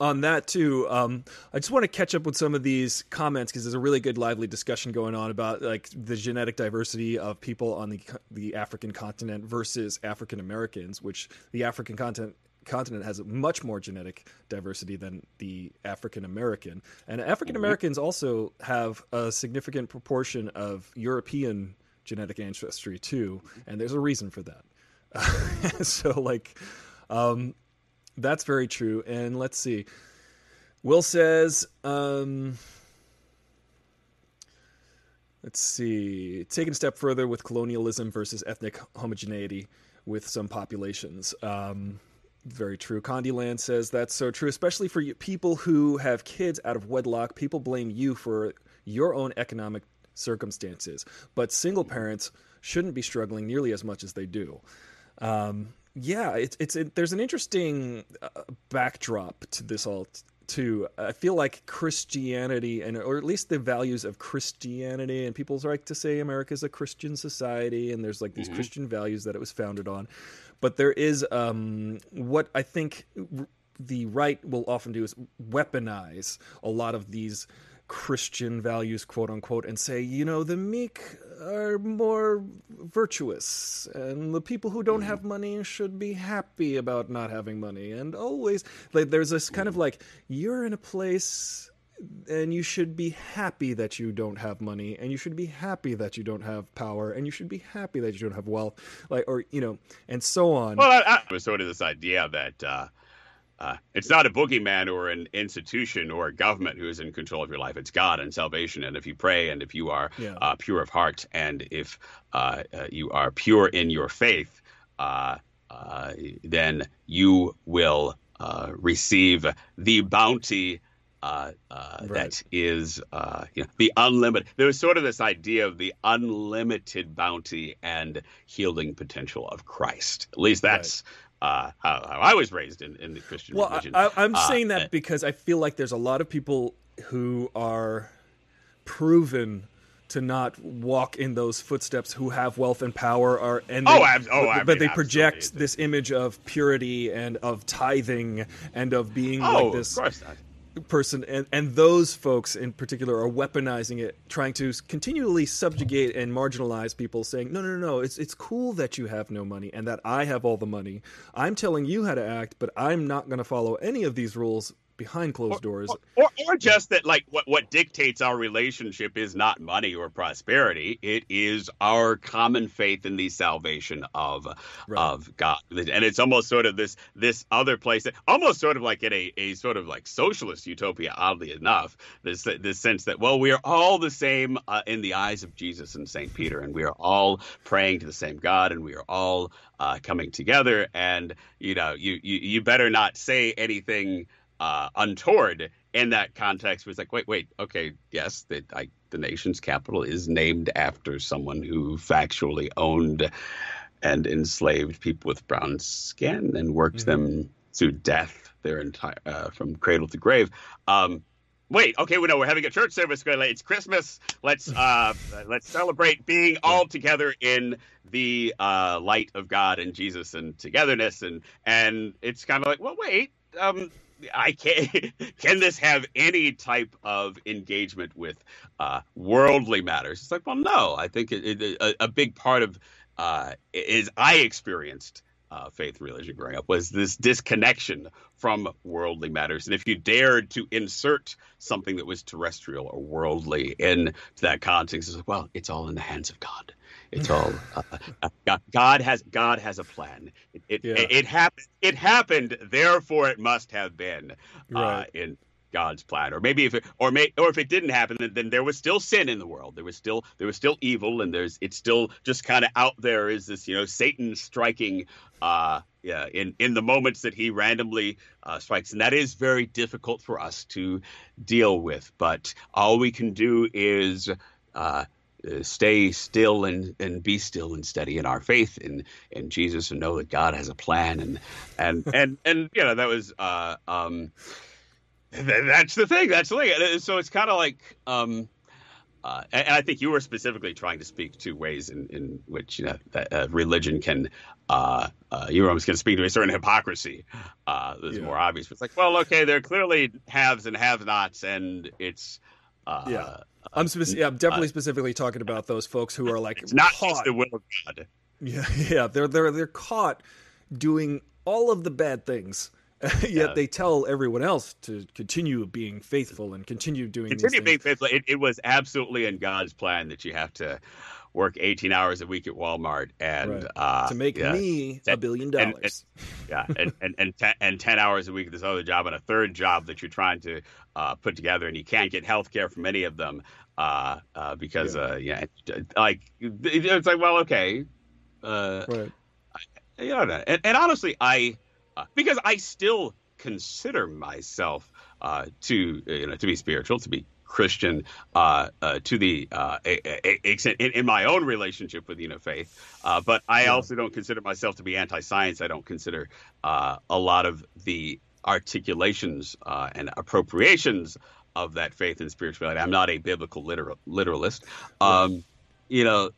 on that too. Um, I just want to catch up with some of these comments because there's a really good, lively discussion going on about like the genetic diversity of people on the the African continent versus African Americans, which the African continent continent has much more genetic diversity than the African American, and African Americans mm-hmm. also have a significant proportion of European genetic ancestry too, and there's a reason for that. so like. Um, that's very true. And let's see. Will says, um, let's see, taking a step further with colonialism versus ethnic homogeneity with some populations. Um, very true. Condyland says that's so true, especially for people who have kids out of wedlock. People blame you for your own economic circumstances, but single parents shouldn't be struggling nearly as much as they do. Um, yeah, it's it's it, there's an interesting uh, backdrop to this all too. I feel like Christianity and or at least the values of Christianity and people like to say America's a Christian society and there's like these mm-hmm. Christian values that it was founded on. But there is um, what I think the right will often do is weaponize a lot of these Christian values, quote unquote, and say, you know, the meek are more virtuous, and the people who don't have money should be happy about not having money. And always, like, there's this kind of like, you're in a place and you should be happy that you don't have money and you should be happy that you don't have power and you should be happy that you don't have wealth like or you know and so on well i, I was sort of this idea that uh uh, it's not a boogeyman or an institution or a government who is in control of your life. It's God and salvation. And if you pray and if you are yeah. uh, pure of heart and if uh, uh you are pure in your faith, uh, uh, then you will receive the bounty uh, uh, right. that is uh, you know, the unlimited. There was sort of this idea of the unlimited bounty and healing potential of Christ. At least that's uh, how, how, I was raised in, in the Christian well, religion. I, am uh, saying that because I feel like there's a lot of people who are proven to not walk in those footsteps who have wealth and power are and they, oh, ab- oh, but, but they project absolutely. this image of purity and of tithing and of being oh, like this of course not person and, and those folks in particular are weaponizing it trying to continually subjugate and marginalize people saying no no no no it's it's cool that you have no money and that I have all the money. I'm telling you how to act but I'm not going to follow any of these rules behind closed or, doors. Or, or, just that, like, what, what dictates our relationship is not money or prosperity. It is our common faith in the salvation of right. of God. And it's almost sort of this this other place, that, almost sort of like in a, a sort of like socialist utopia, oddly enough, this this sense that, well, we are all the same uh, in the eyes of Jesus and St. Peter, and we are all praying to the same God, and we are all uh, coming together. And, you know, you, you, you better not say anything uh, untoward in that context was like, wait, wait, okay, yes, the, I, the nation's capital is named after someone who factually owned and enslaved people with brown skin and worked mm-hmm. them to death their entire uh, from cradle to grave. Um, wait, okay, we know we're having a church service. It's Christmas. Let's uh, let's celebrate being all together in the uh, light of God and Jesus and togetherness. And and it's kind of like, well, wait, um, I can't. Can this have any type of engagement with uh, worldly matters? It's like, well, no. I think it, it, a, a, big part of uh, is I experienced uh, faith religion growing up was this disconnection from worldly matters. And if you dared to insert something that was terrestrial or worldly into that context, it's like, well, it's all in the hands of God. It's all uh, uh, God has God has a plan. It it, yeah. it, it, happened. It happened. Therefore, it must have been uh, in God's plan. Or maybe if it, or may, or if it didn't happen, then, then, there was still sin in the world. There was still there was still evil, and there's it's still just kind of out there. Is this you know Satan striking? Uh, yeah, in in the moments that he randomly uh, strikes, and that is very difficult for us to deal with. But all we can do is. Uh, uh, stay still and, and be still and steady in our faith in in Jesus and know that God has a plan and and and and you know that was uh um that's the thing that's the thing so it's kind of like um uh, and, I think you were specifically trying to speak to ways in, in which you know that, uh, religion can. Uh, uh you were almost going to speak to a certain hypocrisy uh, that's yeah. more obvious. It's like, well, okay, there are clearly haves and have-nots, and it's uh, yeah. I'm, speci- yeah, I'm definitely specifically talking about those folks who are like it's not caught. the will of God. Yeah, yeah, they're they're they're caught doing all of the bad things. Yet yeah. they tell everyone else to continue being faithful and continue doing. Continue being faithful. It, it was absolutely in God's plan that you have to work 18 hours a week at Walmart and right. uh, to make yeah, me a billion dollars. Yeah, and and and ten, and 10 hours a week at this other job and a third job that you're trying to uh, put together, and you can't get health care from any of them uh, uh because yeah. Uh, yeah, like it's like well, okay, uh, right. I, you know, and, and honestly, I because I still consider myself to you know to be spiritual, to be Christian uh, uh, to the uh, extent in, in, my own relationship with you know faith, uh, but I also don't consider myself to be anti-science. I don't consider uh, a lot of the articulations uh, and appropriations of that faith and spirituality. I'm not a biblical literal, literalist. Um, you know,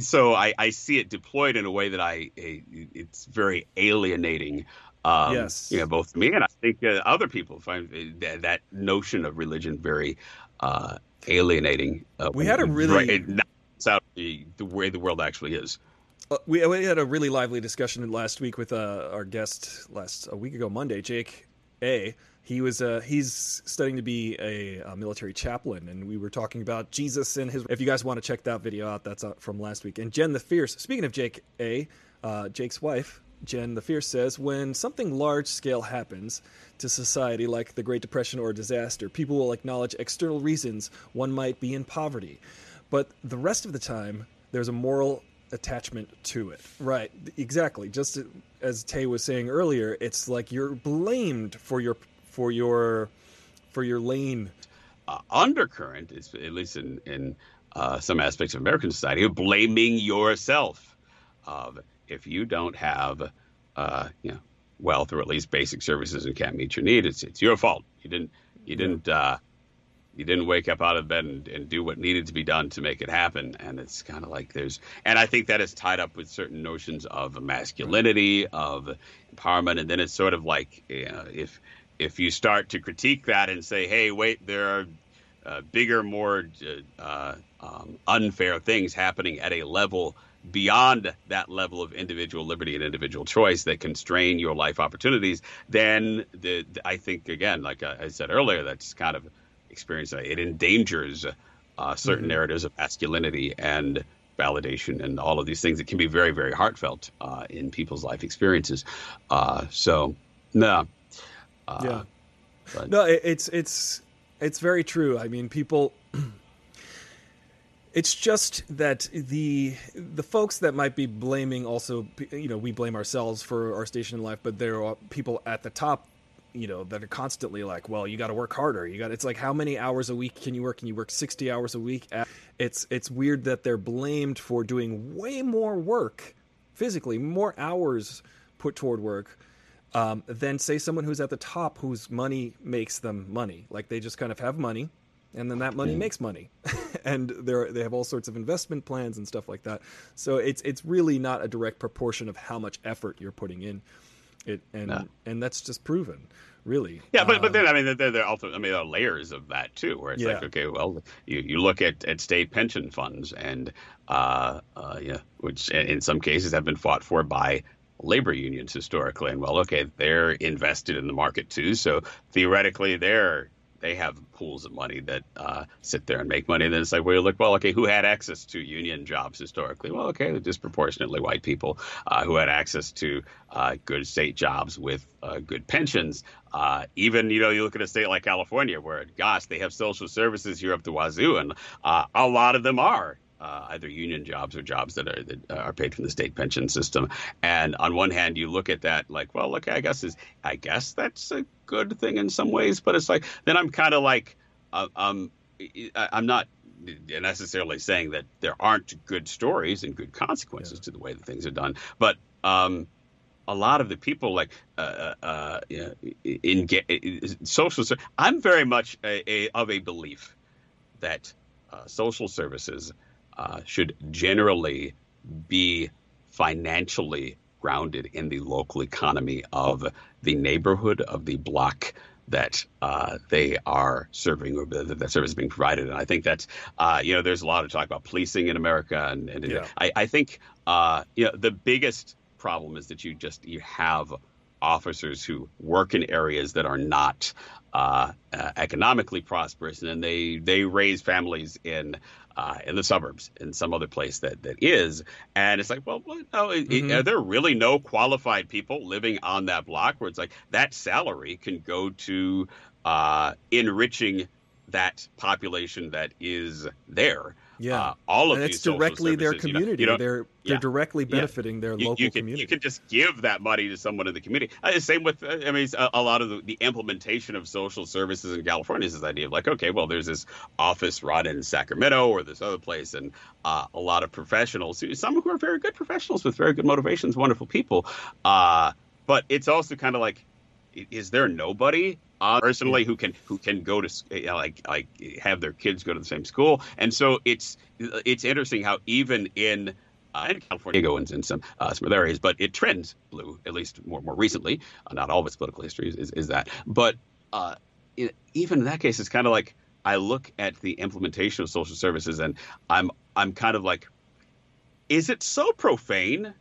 so I, I, see it deployed in a way that I it's very alienating um, yes. You know, both me and I think uh, other people find that, that, notion of religion very uh, alienating. Uh, we had a really it's out the, the way the world actually is. Uh, we, we had a really lively discussion last week with uh, our guest last a week ago Monday, Jake A. He was uh, he's studying to be a, a, military chaplain, and we were talking about Jesus and his. If you guys want to check that video out, that's from last week. And Jen the Fierce. Speaking of Jake A, Jake's wife, Jen the Fierce says, when something large scale happens to society, like the Great Depression or a disaster, people will acknowledge external reasons one might be in poverty. But the rest of the time, there's a moral attachment to it. Right, exactly. Just as Tay was saying earlier, it's like you're blamed for your for your for your lane. Uh, undercurrent is at least in in uh, some aspects of American society blaming yourself. Of if you don't have, uh, you know, wealth or at least basic services and can't meet your need, it's it's your fault. You didn't you didn't uh, you didn't wake up out of bed and, and, do what needed to be done to make it happen. And it's kind of like there's, and I think that is tied up with certain notions of masculinity, of empowerment, and then it's sort of like you know, if if you start to critique that and say, hey, wait, there are uh, bigger, more uh, um, unfair things happening at a level beyond that level of individual liberty and individual choice that constrain your life opportunities, then the, the I think again, like I said earlier, that's kind of experience it endangers uh, certain mm-hmm. narratives of masculinity and validation and all of these things that can be very very heartfelt uh, in people's life experiences. Uh, so no, uh, yeah, but. no, it's it's it's very true. I mean, people it's just that the the folks that might be blaming also you know we blame ourselves for our station in life but there are people at the top you know that are constantly like well you got to work harder. You got it's like how many hours a week can you work? Can you work 60 hours a week? It's it's weird that they're blamed for doing way more work physically more hours put toward work um, than say someone who's at the top whose money makes them money. Like they just kind of have money and then that money makes money. And they they have all sorts of investment plans and stuff like that. So it's it's really not a direct proportion of how much effort you're putting in. It and no. and that's just proven really. Yeah but um, but then i mean there, there also i mean there are layers of that too where it's yeah. like okay well you, you look at, at state pension funds and uh, uh yeah which in some cases have been fought for by labor unions historically. And well okay they're invested in the market too. So theoretically they're they have pools of money that uh, sit there and make money. And then it's like, well, you look, well, okay, who had access to union jobs historically? Well, okay, disproportionately white people uh, who had access to uh, good state jobs with uh, good pensions. Uh, even, you know, you look at a state like California where, gosh, they have social services here up the wazoo, and uh, a lot of them are uh, either union jobs or jobs that are that are paid from the state pension system. And on one hand, you look at that like, well, look, I guess is I guess that's a good thing in some ways, but it's like then I'm kind of like, uh, um, I'm not necessarily saying that there aren't good stories and good consequences yeah. to the way that things are done, but um, a lot of the people like uh, uh, uh in, in social. I'm very much a, a, of a belief that uh, social services uh, should generally be financially grounded in the local economy of the neighborhood of the block that uh, they are serving or that that service is being provided. And I think that uh, you know there's a lot of talk about policing in America, and, and yeah. I, I, think uh, you know the biggest problem is that you just you have officers who work in areas that are not uh, uh, economically prosperous, and then they they raise families in uh, in the suburbs in some other place that that is. And it's like, well, no, mm-hmm. are there really no qualified people living on that block where it's like that salary can go to uh, enriching that population that is there? Yeah, uh, all of and it's directly their community. You know, you know, they're they're yeah, directly benefiting yeah. their you, local can, community. You can just give that money to someone in the community. Uh, same with, uh, I mean, a, a, lot of the, the, implementation of social services in California is this idea of like, okay, well, there's this office run in Sacramento or this other place, and uh, a lot of professionals, some who are very good professionals with very good motivations, wonderful people. Uh, but it's also kind of like, is there nobody uh, personally who can who can go to uh, like like have their kids go to the same school, and so it's it's interesting how even in uh, in California go in, some uh, some other areas, but it trends blue at least more more recently. Uh, not all of its political history is, is, is that, but uh, it, even in that case, it's kind of like I look at the implementation of social services, and I'm I'm kind of like, is it so profane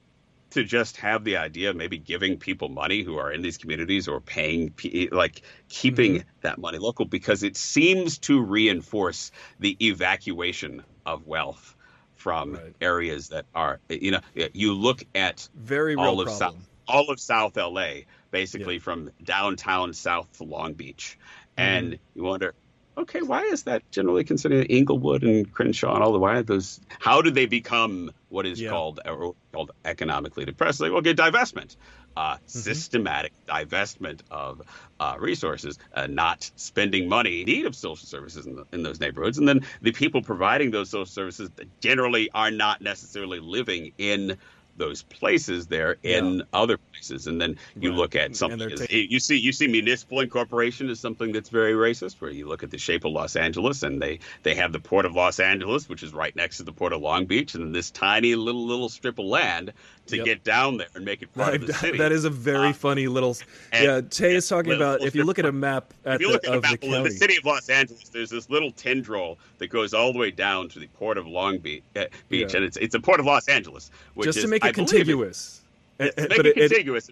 to just have the idea of maybe giving people money who are in these communities or paying like keeping mm-hmm. that money local because it seems to reinforce the evacuation of wealth from right. areas that are you know you look at very all of problem. south all of south la basically yeah. from downtown south to long beach mm-hmm. and you wonder okay, why is that generally considered Inglewood and Crenshaw and all the why those? How did they become what is yeah. called uh, called economically depressed? Like, okay, divestment, uh, mm-hmm. systematic divestment of uh, resources, uh, not spending money in need of social services in, the, in, those neighborhoods, and then the people providing those social services generally are not necessarily living in those places there in yeah. other places. And then you right. look at something as, you see you see municipal incorporation is something that's very racist. Where you look at the shape of Los Angeles, and they they have the port of Los Angeles, which is right next to the port of Long Beach, and this tiny little little strip of land to yep. get down there and make it part of the city. That is a very uh, funny little. Yeah, Tay is talking about if you look at a map at the, at of map, the the city of Los Angeles, there's this little tendril that goes all the way down to the port of Long Beach, uh, Beach yeah. and it's it's a port of Los Angeles, just to make it I contiguous. It, it, contiguous.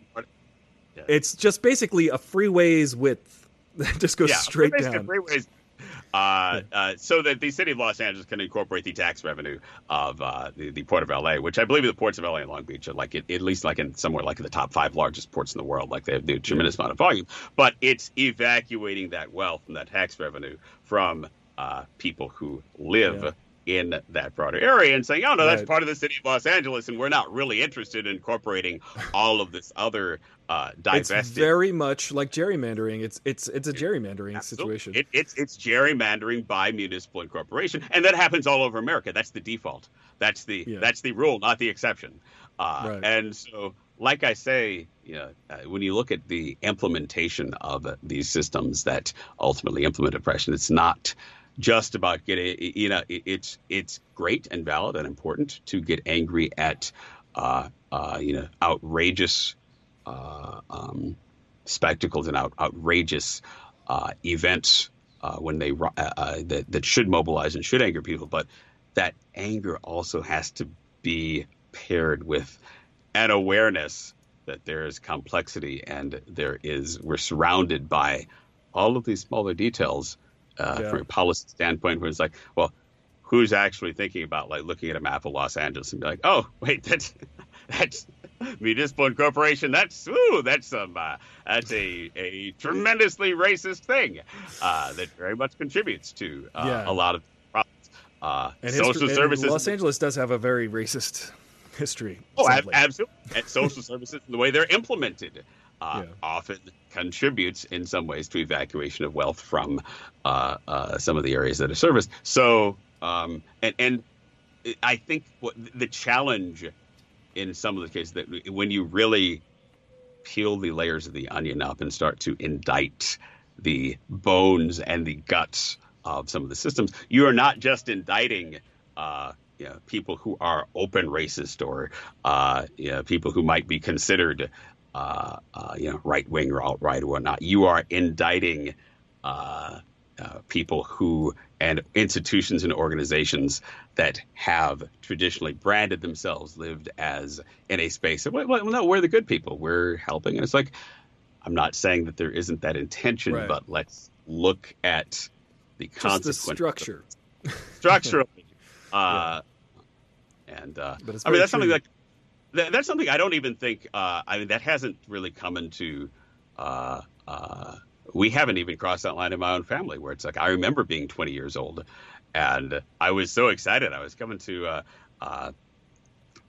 Yeah. It's just basically a freeway's width that just goes yeah, straight down. Freeways uh, uh, so that the city of Los Angeles can incorporate the tax revenue of uh, the, the, port of LA, which I believe the ports of LA and Long Beach are like it, at least like in somewhere like in the top five largest ports in the world. Like they have a tremendous amount of volume, but it's evacuating that wealth and that tax revenue from uh, people who live. Yeah in that broader area and saying, oh, no, that's right. part of the city of Los Angeles, and we're not really interested in incorporating all of this other uh, divested. It's very much like gerrymandering. It's it's it's a gerrymandering Absolutely. situation. It, it's it's gerrymandering by municipal incorporation, and that happens all over America. That's the default. That's the yeah. that's the rule, not the exception. Uh, right. And so, like I say, you know, uh, when you look at the implementation of these systems that ultimately implement oppression, it's not just about getting you know it's it's great and valid and important to get angry at uh, uh, you know outrageous uh, um, spectacles and out, outrageous uh, events uh, when they uh, that, that should mobilize and should anger people. But that anger also has to be paired with an awareness that there is complexity and there is we're surrounded by all of these smaller details uh, yeah. from a policy standpoint, where it's like, well, who's actually thinking about like looking at a map of Los Angeles and be like, oh, wait, that's that's municipal incorporation. That's ooh, that's some uh, that's a a tremendously racist thing uh, that very much contributes to uh, yeah. a lot of problems. Uh, and social history, services. Los Angeles does have a very racist history. Oh, absolutely. And social services, the way they're implemented, uh, yeah. often contributes in some ways to evacuation of wealth from uh, uh, some of the areas that are serviced. So, um, and and I think what the challenge in some of the cases that when you really peel the layers of the onion up and start to indict the bones and the guts of some of the systems, you are not just indicting. Uh, you know, people who are open racist or uh, you know, people who might be considered uh, uh, you know, right wing or alt right or whatnot. You are indicting uh, uh, people who and institutions and organizations that have traditionally branded themselves, lived as in a space of, well, well, no, we're the good people. We're helping. And it's like, I'm not saying that there isn't that intention, right. but let's look at the consequences. the structure. Structurally. uh, yeah. And uh, I mean, that's true. something like that, that's something I don't even think. Uh, I mean, that hasn't really come into. Uh, uh, we haven't even crossed that line in my own family, where it's like I remember being 20 years old, and I was so excited. I was coming to. Uh,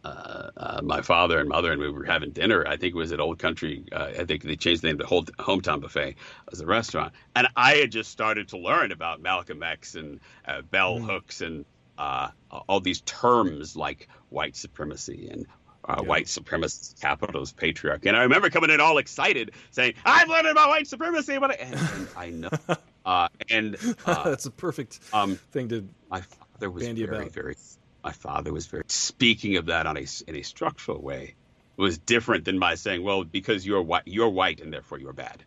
uh, uh, my father and mother and we were having dinner. I think it was at Old Country. I think they changed the name to Old Hometown Buffet as a restaurant. And I had just started to learn about Malcolm X and bell mm. hooks and all these terms like white supremacy and uh, yeah. white supremacist capitalist patriarchy. And I remember coming in all excited saying, I'm learning about white supremacy. But I, and, and I know. Uh, and uh, that's a perfect um, thing to my father was very, about. very, my father was very, speaking of that on a, in a structural way, was different than my saying, well, because you're white, you're white and therefore you're bad,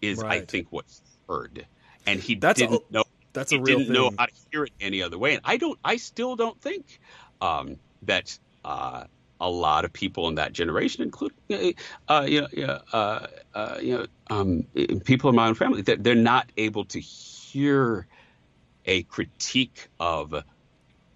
is right. I think what's heard. And he that's didn't a, know. That's he a real didn't thing. know how to hear it any other way. And I don't, I still don't think um, that uh, a lot of people in that generation, including uh, you know, uh, uh, you know um, people in my own family, that they're not able to hear a critique of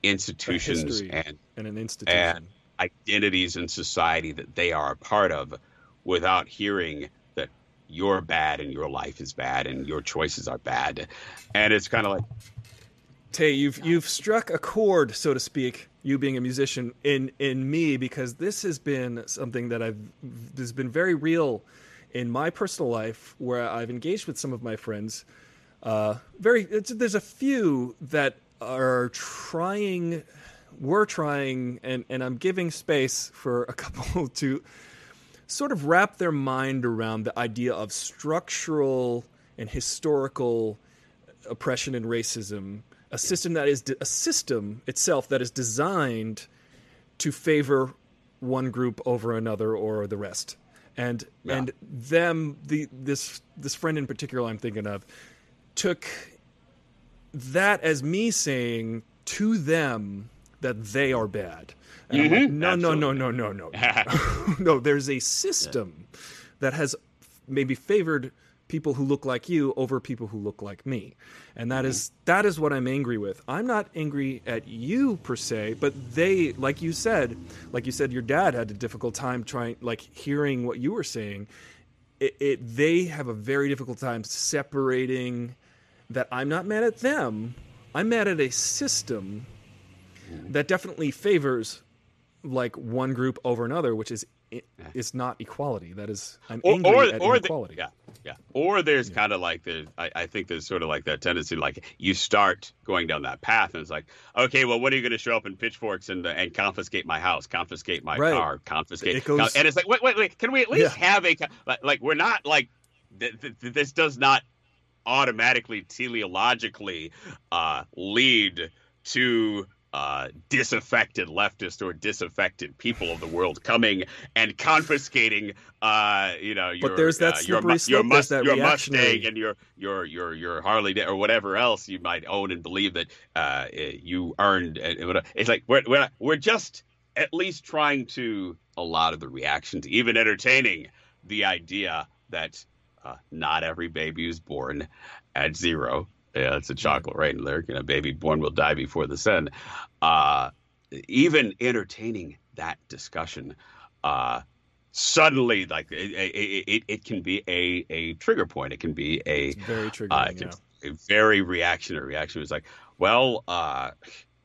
institutions and and an institution. and identities in society that they are a part of, without hearing that you're bad and your life is bad and your choices are bad, and it's kind of like Tay, you've you've struck a chord, so to speak. You being a musician in in me, because this has been something that I've has been very real in my personal life, where I've engaged with some of my friends. Uh, very, there's a few that are trying. we're trying, and and I'm giving space for a couple to sort of wrap their mind around the idea of structural and historical oppression and racism, a system that is de- a system itself that is designed to favor one group over another or the rest. And Yeah. and them the this this friend in particular I'm thinking of took that as me saying to them that they are bad. I'm like, Mhm, no, no, no, no, no, no. no, there's a system that has maybe favored people who look like you over people who look like me. And that mm-hmm. is that is what I'm angry with. I'm not angry at you per se, but they like you said, like you said your dad had a difficult time trying like hearing what you were saying. It, it they have a very difficult time separating that I'm not mad at them. I'm mad at a system mm-hmm. that definitely favors like one group over another, which is is not equality. That is I'm or angry or, at or the- inequality. yeah, yeah. Or there's kind of like the I, I think there's sort of like that tendency, like you start going down that path, and it's like, okay, well, what are you going to show up in pitchforks and and confiscate my house, confiscate my Right. car, confiscate? It goes- and it's like, wait, wait, wait. Can we at least Yeah. have a like, like we're not like th- th- this does not automatically teleologically uh, lead to uh, disaffected leftists or disaffected people of the world coming and confiscating, uh, you know, your, there's that uh, your, slippery mu- slope, your, mus- that your Mustang and your your your your Harley or whatever else you might own and believe that uh, you earned. and- and whatever. It's like we're we're we're just at least trying to a lot of the reactions, even entertaining the idea that uh, not every baby is born at zero. Yeah, it's a chocolate rain lyric. And a baby born will die before the sun. Uh, even entertaining that discussion, uh, suddenly, like it, it, it, it can be a, a trigger point. It can be a It's very uh, yeah. a very reactionary reaction. It was like, well, uh,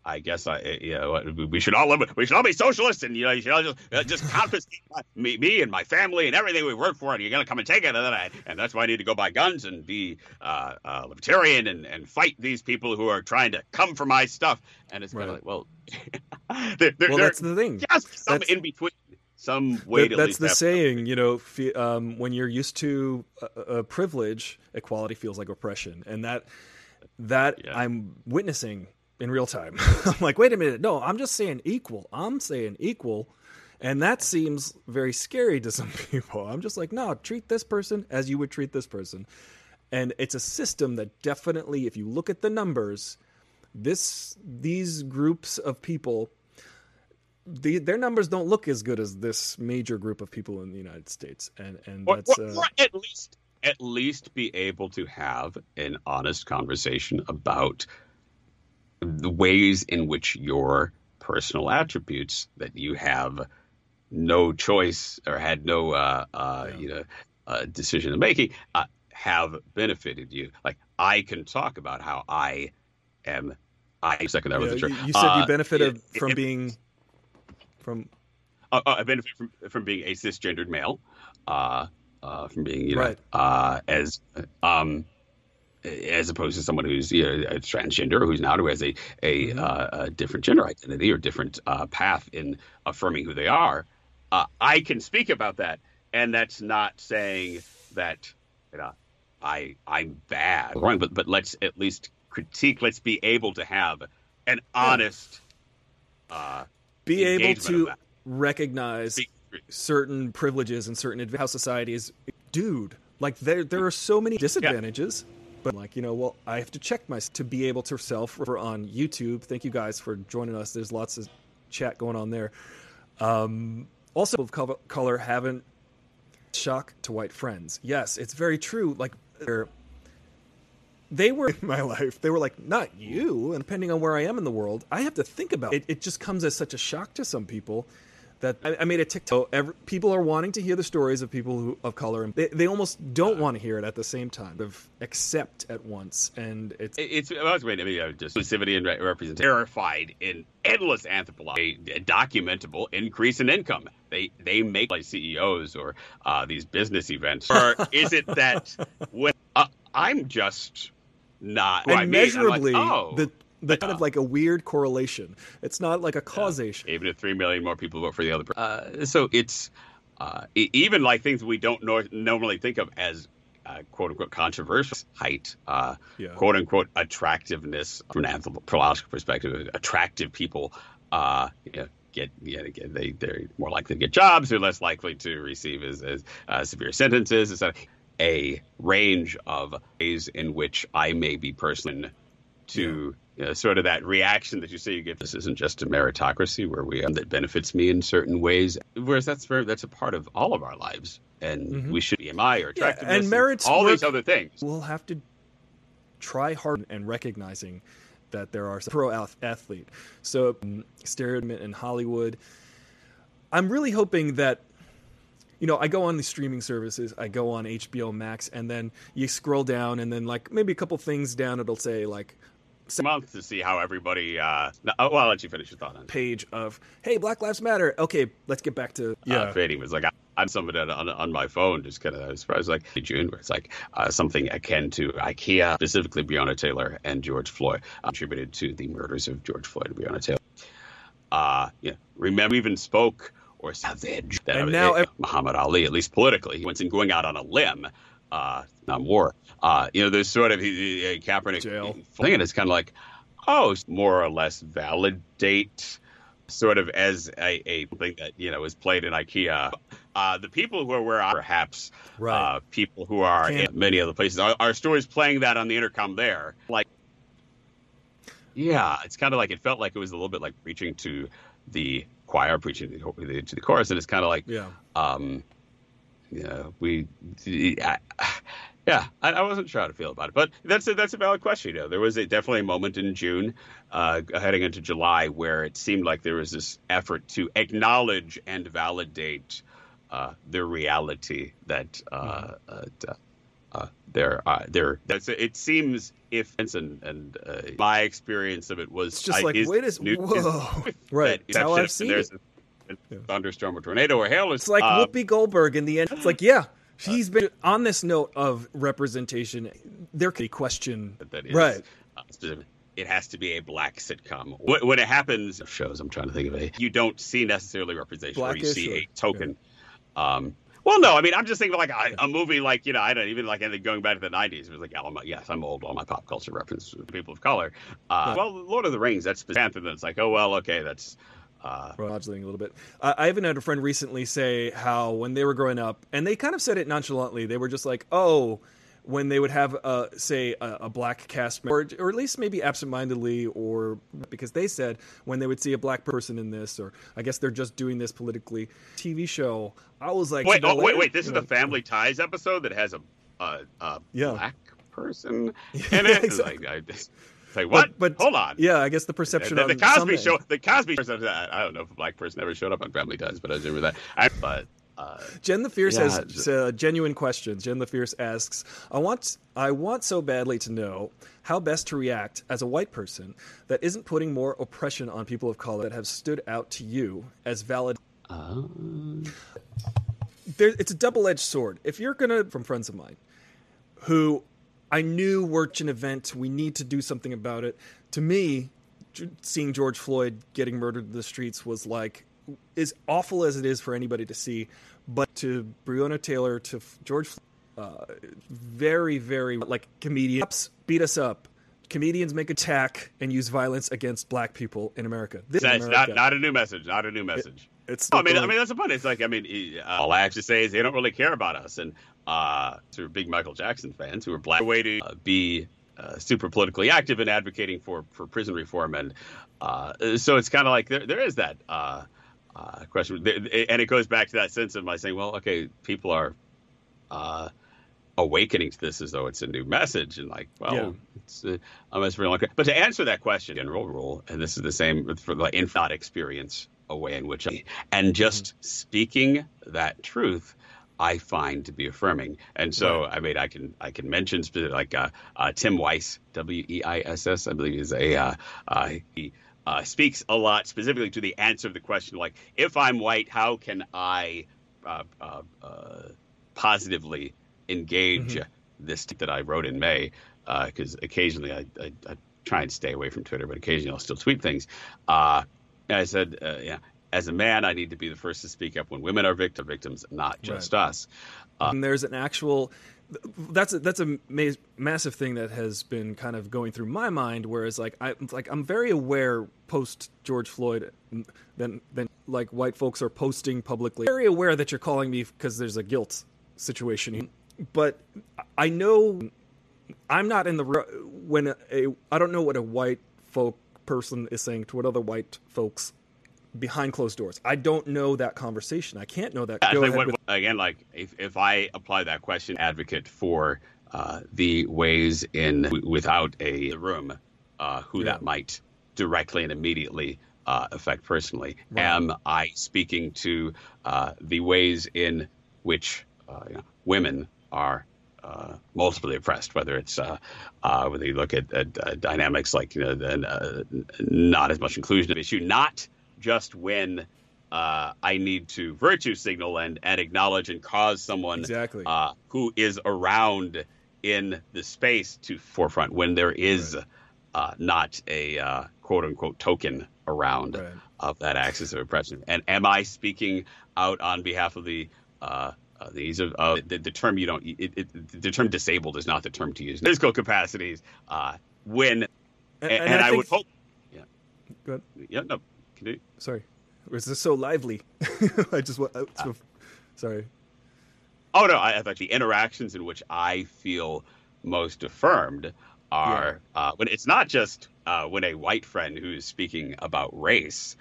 I guess I, you know, we should all live, we should all be socialists, and you know, you should all just uh, just confiscate my, me, me and my family and everything we work for, and you're gonna come and take it, and then I, and that's why I need to go buy guns and be uh, uh, libertarian and, and fight these people who are trying to come for my stuff. And it's kind Right. of like, well, there, there, Well, that's the thing. just some that's- in between, some way That- that's the saying, you know. Um, when you're used to a, uh, privilege, equality feels like oppression, and that that Yeah. I'm witnessing in real time. I'm like, wait a minute, no, I'm just saying equal. I'm saying equal, and that seems very scary to some people. I'm just like, no, treat this person as you would treat this person, and it's a system that definitely, if you look at the numbers, this these groups of people the, their numbers don't look as good as this major group of people in the United States, and and or, that's or- uh, or at least at least be able to have an honest conversation about the ways in which your personal attributes that you have no choice or had no uh, uh, Yeah. you know uh, decision making uh, have benefited you. Like I can talk about how I am. I second that was know, a you, you said you Uh, benefited it- from it- being from uh, uh, I benefit from from being a cisgendered male, uh, uh, from being you know Right. uh, as um, as opposed to someone who's you know, a transgender who's now who has a a, Mhm. uh, a different gender identity or different uh, path in affirming who they are. Uh, I can speak about that, and that's not saying that you know I I'm bad or wrong, but but let's at least critique. Let's be able to have an honest. Uh, be able to recognize Be- certain privileges and certain how society is dude like there there are so many disadvantages but like you know well i have to check myself to be able to self refer on youtube thank you guys for joining us there's lots of chat going on there um also of color, haven't shock to white friends yes it's very true like they were in my life. They were like, not you. And depending on where I am in the world, I have to think about it. It just comes as such a shock to some people that I, I made a TikTok. Every, people are wanting to hear the stories of people who, of color, and they, they almost don't want to hear it at the same time. Of accept at once, and it's It- It's I was waiting. I mean, just exclusivity and representation. Terrified in endless anthropology, a documentable increase in income. They they make like CEOs or uh, these business events. Or is it that when uh, I'm just not I and mean, I'm like, measurably oh, the the kind of like a weird correlation. It's not like a causation. Even if three million more people vote for the other, uh, so it's uh, even like things we don't nor- normally think of as uh, quote unquote controversial height, uh, yeah. quote unquote attractiveness from an anthropological perspective. Attractive people, uh, you know, get yeah, they they're more likely to get jobs. They're less likely to receive as, as uh, severe sentences. Etc. A range of ways in which I may be person to. Yeah you know, sort of that reaction that you say you get. This isn't just a meritocracy where we um, that benefits me in certain ways, whereas that's very, that's a part of all of our lives, and mm-hmm. we should BMI or attractiveness yeah, and merits all these other things. We'll have to try hard and recognizing that there are pro athlete. So um, stereotype in Hollywood. I'm really hoping that you know, I go on the streaming services, I go on HBO Max, and then you scroll down, and then like maybe a couple things down, it'll say like month to see how everybody. Uh, no, well, I'll let you finish your thought on page of hey, Black Lives Matter. Okay, let's get back to yeah. Uh, fading was like I, I'm somebody on, on my phone, just kind of surprised, like June, where it's like uh, something akin to IKEA, specifically Breonna Taylor and George Floyd, contributed to the murders of George Floyd and Breonna Taylor. Uh, yeah, remember even spoke or savage that and now, Muhammad Ali, at least politically, he went in going out on a limb uh, not war. Uh, you know, there's sort of he, he, Kaepernick Jail. thing, and it's kind of like, oh, more or less validate sort of as a, a thing that you know is played in IKEA. Uh, the people who are where perhaps right. uh, people who are Can't. in many other places. Our, our stories playing that on the intercom there, like, yeah, it's kind of like it felt like it was a little bit like preaching to the choir, preaching to the, to the chorus, and it's kind of like, yeah. Um, yeah, we, I, yeah, I, I, wasn't sure how to feel about it, but that's a, that's a valid question. You know, there was a, definitely a moment in June, uh, heading into July, where it seemed like there was this effort to acknowledge and validate uh, the reality that uh, mm-hmm. uh, uh there, uh, there. That's it. Seems if and and uh, my experience of it was it's just like wait a whoa, right? That's how I've seen it yeah. thunderstorm or tornado or hail. It's like uh, Whoopi Goldberg in the end. It's like, yeah, she's been on this note of representation. There could be question, that is, right? Uh, it has to be a black sitcom. When it happens, shows I'm trying to think of a, you don't see necessarily representation, Blackish or you see or, a token. Yeah. Um, well, no, I mean, I'm just thinking like a, a, movie like you know, I don't even like anything going back to the '90s. It was like, oh, yes, I'm old. All my pop culture references people of color. Uh, Well, Lord of the Rings, that's Panther. That's like, oh well, okay, that's uh, modulating a little bit. Uh, I even had a friend recently say how when they were growing up, and they kind of said it nonchalantly. They were just like, "Oh." When they would have, uh, say, a, a, black cast member, or, or at least maybe absentmindedly, or because they said when they would see a black person in this, or I guess they're just doing this politically. TV show, I was like, wait, oh, wait, wait! This is know, the Family Ties episode that has a, a, a yeah. black person in it. exactly. like, I, it's like what? But, but, hold on. Yeah, I guess the perception the, the, the Cosby show. The Cosby. I don't know if a black person ever showed up on Family Ties, but I remember that. I, but uh, Jen the Fierce yeah, has uh, genuine questions. Jen the Fierce asks, "I want, I want so badly to know how best to react as a white person that isn't putting more oppression on people of color that have stood out to you as valid." Uh... There, it's a double-edged sword. If you're gonna, from friends of mine, who I knew we're an event. We need to do something about it. To me, seeing George Floyd getting murdered in the streets was like as awful as it is for anybody to see. But to Breonna Taylor, to George, uh, very, very like comedians beat us up. Comedians make attack and use violence against black people in America. This That's America. not not a new message. Not a new message. It, it's. I mean, I mean that's the point. It's like I mean, uh, all I have to say is they don't really care about us, and uh, are big Michael Jackson fans who are black, way to uh, be uh, super politically active and advocating for, for prison reform. And uh, so it's kind of like there, there is that uh, uh, question. And it goes back to that sense of my saying, well, okay, people are uh, awakening to this as though it's a new message. And like, well, yeah. it's uh, almost real. But to answer that question, general rule, and this is the same for the infant experience, a way in which, I, and just mm-hmm. speaking that truth I find to be affirming. And so, right. I mean, I can I can mention like uh, uh, Tim Weiss, W E I S S, I believe is a uh, uh he uh, speaks a lot specifically to the answer of the question, like if I'm white, how can I uh, positively engage mm-hmm. this that I wrote in May? Because occasionally I, I, I try and stay away from Twitter, but occasionally I'll still tweet things. Uh, I said, uh, yeah, as a man, I need to be the first to speak up when women are victim, victims, not just right. us. Uh, and there's an actual that's a, that's a ma- massive thing that has been kind of going through my mind. Whereas like I like I'm very aware post George Floyd, then then like white folks are posting publicly. Very aware that you're calling me because there's a guilt situation, but I know I'm not in the when a, a I don't know what a white folk person is saying to what other white folks behind closed doors. I don't know that conversation. I can't know that. What, with- again, like if, if I apply that question, advocate for uh, the ways in w- without a room, uh, who yeah. that might directly and immediately uh, affect personally. Right. Am I speaking to uh, the ways in which uh, you know, women are uh, multiply oppressed, whether it's uh, uh, whether you look at, at uh, dynamics like you know, the, uh, not as much inclusion of issue, not just when uh, I need to virtue signal and, and acknowledge and cause someone exactly. uh, who is around in the space to forefront when there is right. uh, not a uh, quote unquote token around right. of that axis of oppression. And am I speaking out on behalf of the uh, uh, these are uh, the, the, term you don't it, it, the term disabled is not the term to use physical capacities uh, when and, and, and I, I would hope yeah good yeah no can Sorry, was this so lively? I just want. Uh, sorry. Oh no! I, thought the interactions in which I feel most affirmed are yeah. uh, when it's not just uh, when a white friend who's speaking about race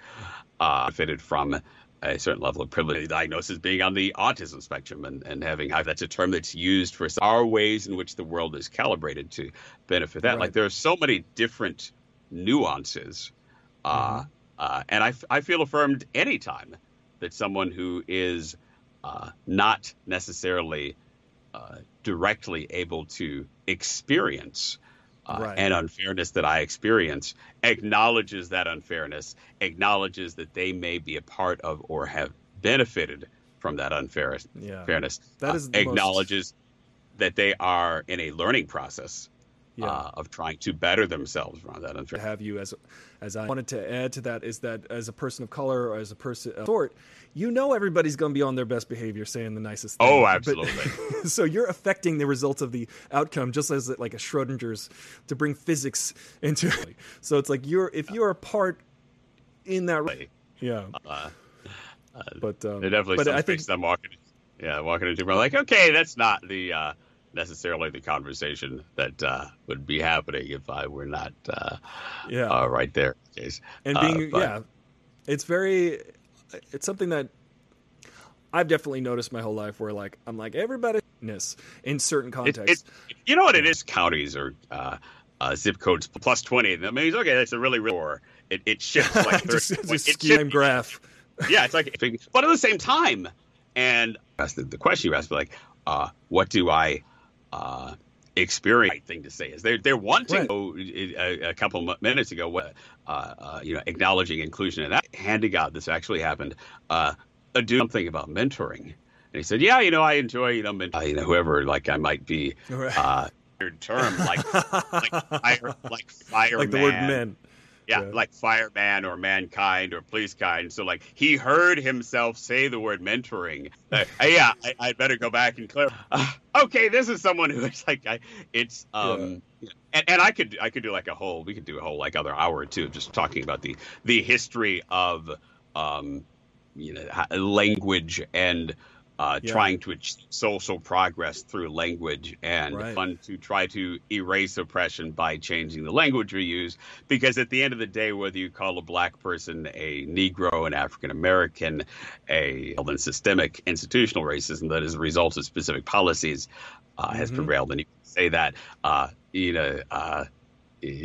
uh, fitted from a certain level of privilege diagnosis being on the autism spectrum and, and having that's a term that's used for our ways in which the world is calibrated to benefit that right. like there are so many different nuances uh, mm-hmm. Uh, and I, I feel affirmed anytime that someone who is uh, not necessarily uh, directly able to experience uh, right. an unfairness that I experience acknowledges that unfairness, acknowledges that they may be a part of or have benefited from that unfairness. Yeah. Fairness. That is acknowledges most... that they are in a learning process yeah. uh, of trying to better themselves around that. To have you as, as I wanted to add to that is that as a person of color or as a person of sort, you know everybody's going to be on their best behavior, saying the nicest thing. Oh, absolutely. But, so you're affecting the results of the outcome, just as like a Schrodinger's to bring physics into. so it's like you're if you're a part in that. Yeah. Uh, uh, but um, definitely but some I think I'm walking. Yeah, walking into. I'm like, okay, that's not the. Uh, necessarily the conversation that uh, would be happening if I were not uh, yeah uh, right there. Case. And being but, yeah, it's very it's something that I've definitely noticed my whole life where like I'm like everybody in certain contexts. It, it, you know what it is? Counties or uh, uh, zip codes plus twenty. I mean, okay, that's a really real. It it shifts like just, it, just it shifts, graph. Yeah, it's like, but at the same time, and the, the question you asked, like, uh, what do I uh, experience thing to say is they're they're wanting right. a, a, couple minutes ago uh, uh, you know acknowledging inclusion and that. Hand to god this actually happened. Uh do something about mentoring. And he said yeah you know i enjoy you know mentor, uh, you know whoever like i might be right. uh term like like fire like fireman like the word men yeah, yeah, like fireman or mankind or police kind. So like he heard himself say the word mentoring. Uh, yeah, I, would better go back and clear. Uh, okay, this is someone who is like, I, it's um, yeah. and, and I could I could do like a whole we could do a whole like other hour or two just talking about the the history of um, you know language and uh, yeah. trying to achieve social progress through language and right. fun to try to erase oppression by changing the language we use. Because at the end of the day, whether you call a black person a Negro, an African American, a well, systemic institutional racism that is a result of specific policies uh, mm-hmm. has prevailed, and you can say that uh, you know uh,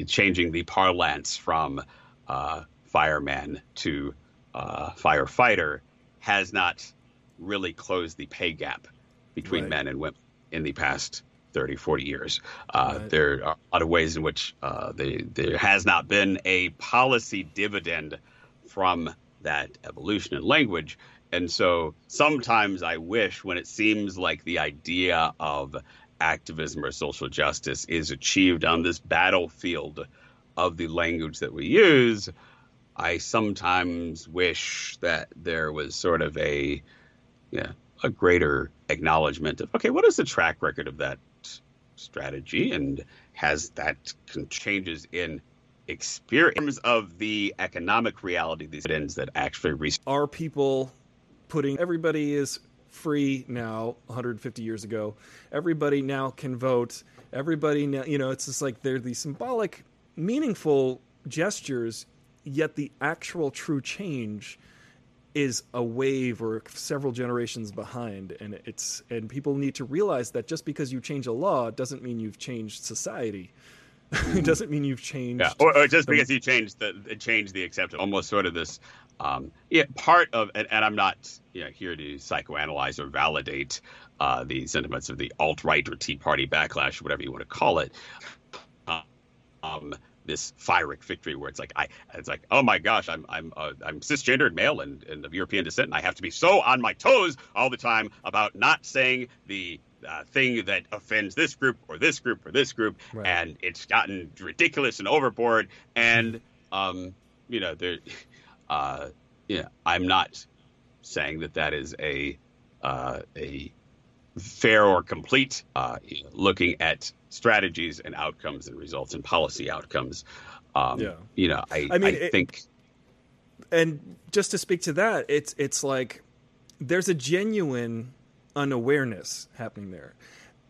changing the parlance from uh, fireman to uh, firefighter has not really closed the pay gap between right. men and women in the past 30, 40 years. Uh, right. There are a lot of ways in which uh, they, there has not been a policy dividend from that evolution in language. And so sometimes I wish when it seems like the idea of activism or social justice is achieved on this battlefield of the language that we use, I sometimes wish that there was sort of a yeah, a greater acknowledgement of okay, what is the track record of that strategy, and has that changes in experience of the economic reality these ends that actually are people putting everybody is free now 150 years ago. Everybody now can vote. Everybody now you know it's just like they're these symbolic meaningful gestures yet the actual true change is a wave or several generations behind and it's and people need to realize that just because you change a law doesn't mean you've changed society it doesn't mean you've changed yeah. or, or just the, because you changed the change the acceptance almost sort of this um, yeah part of and, and i'm not you know, here to psychoanalyze or validate uh, the sentiments of the alt-right or tea party backlash or whatever you want to call it um, this Pyrrhic victory where it's like I it's like oh my gosh I'm I'm uh, I'm cisgendered male and, and of European descent and I have to be so on my toes all the time about not saying the uh, thing that offends this group or this group or this group right. and it's gotten ridiculous and overboard and um you know there uh yeah I'm not saying that that is a uh, a fair or complete uh, looking at strategies and outcomes and results and policy outcomes. Um, yeah. You know, I, I, mean, I think. and just to speak to that, it's it's like there's a genuine unawareness happening there,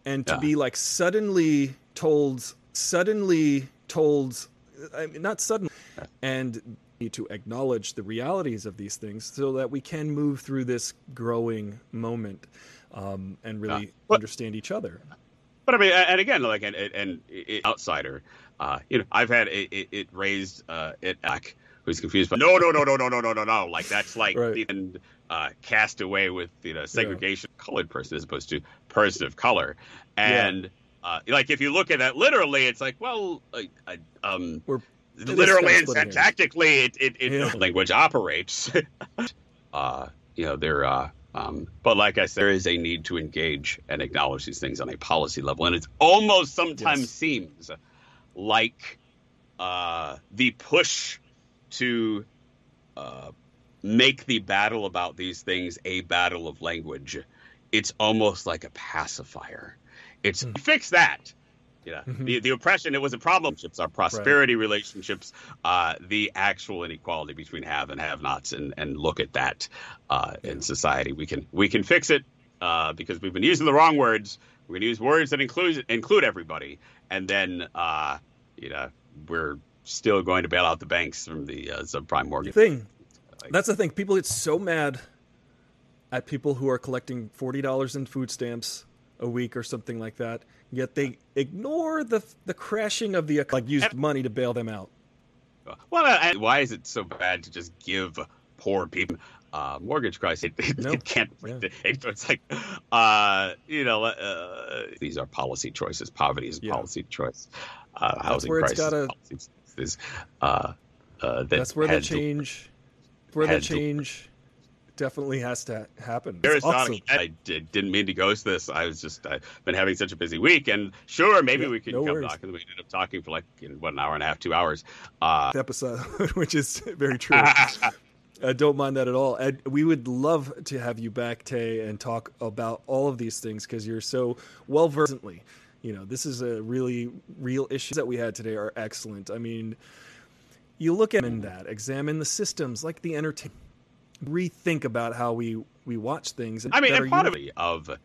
and to yeah. be like suddenly told, suddenly told, I mean, not suddenly, and to acknowledge the realities of these things so that we can move through this growing moment um, and really yeah. understand each other. But I mean, and again, like, and, and, outsider, uh, you know, I've had it, it, it raised uh, it back who's confused, but no, no, no, no, no, no, no, no, no, like that's like right. and uh, cast away with you know segregation, yeah. colored person as opposed to person of color, and. Yeah. Uh, like if you look at that literally, it's like, well, like, um, We're literally and syntactically, it, it, it yeah. language operates. uh, you know, they're uh, um, but like I said, there is a need to engage and acknowledge these things on a policy level, and it almost sometimes yes. seems like uh, the push to uh, make the battle about these things a battle of language. It's almost like a pacifier. It's mm. fix that yeah, mm-hmm. the the oppression it was a problem. Our prosperity right. relationships, uh, the actual inequality between have and have-nots, and and look at that uh, in society. We can we can fix it uh, because we've been using the wrong words. We're gonna use words that include include everybody, and then uh, you know we're still going to bail out the banks from the uh, subprime mortgage thing. Like, That's the thing. People get so mad at people who are collecting forty dollars in food stamps a week or something like that Yet they ignore the the crashing of the like used money to bail them out. Well, why is it so bad to just give poor people uh, mortgage crisis? It, it, no. it can't. Yeah. It, it's like, uh, you know, uh, these are policy choices. Poverty is a yeah. policy choice. Uh, housing crisis gotta, is uh, uh, that that's where the change, where the change definitely has to happen. It's awesome. I did, not mean to ghost this. I was just I've been having such a busy week, and sure, maybe yeah, we could no come back, and we ended up talking for like you know, what an hour and a half, two hours. Uh, episode, which is very true. I don't mind that at all. And we would love to have you back, Tay, and talk about all of these things because you're so well versed. You know, this is a really real issue that we had today are excellent. I mean, you look at that, examine the systems like the entertainment rethink about how we we watch things. I mean, and part of, of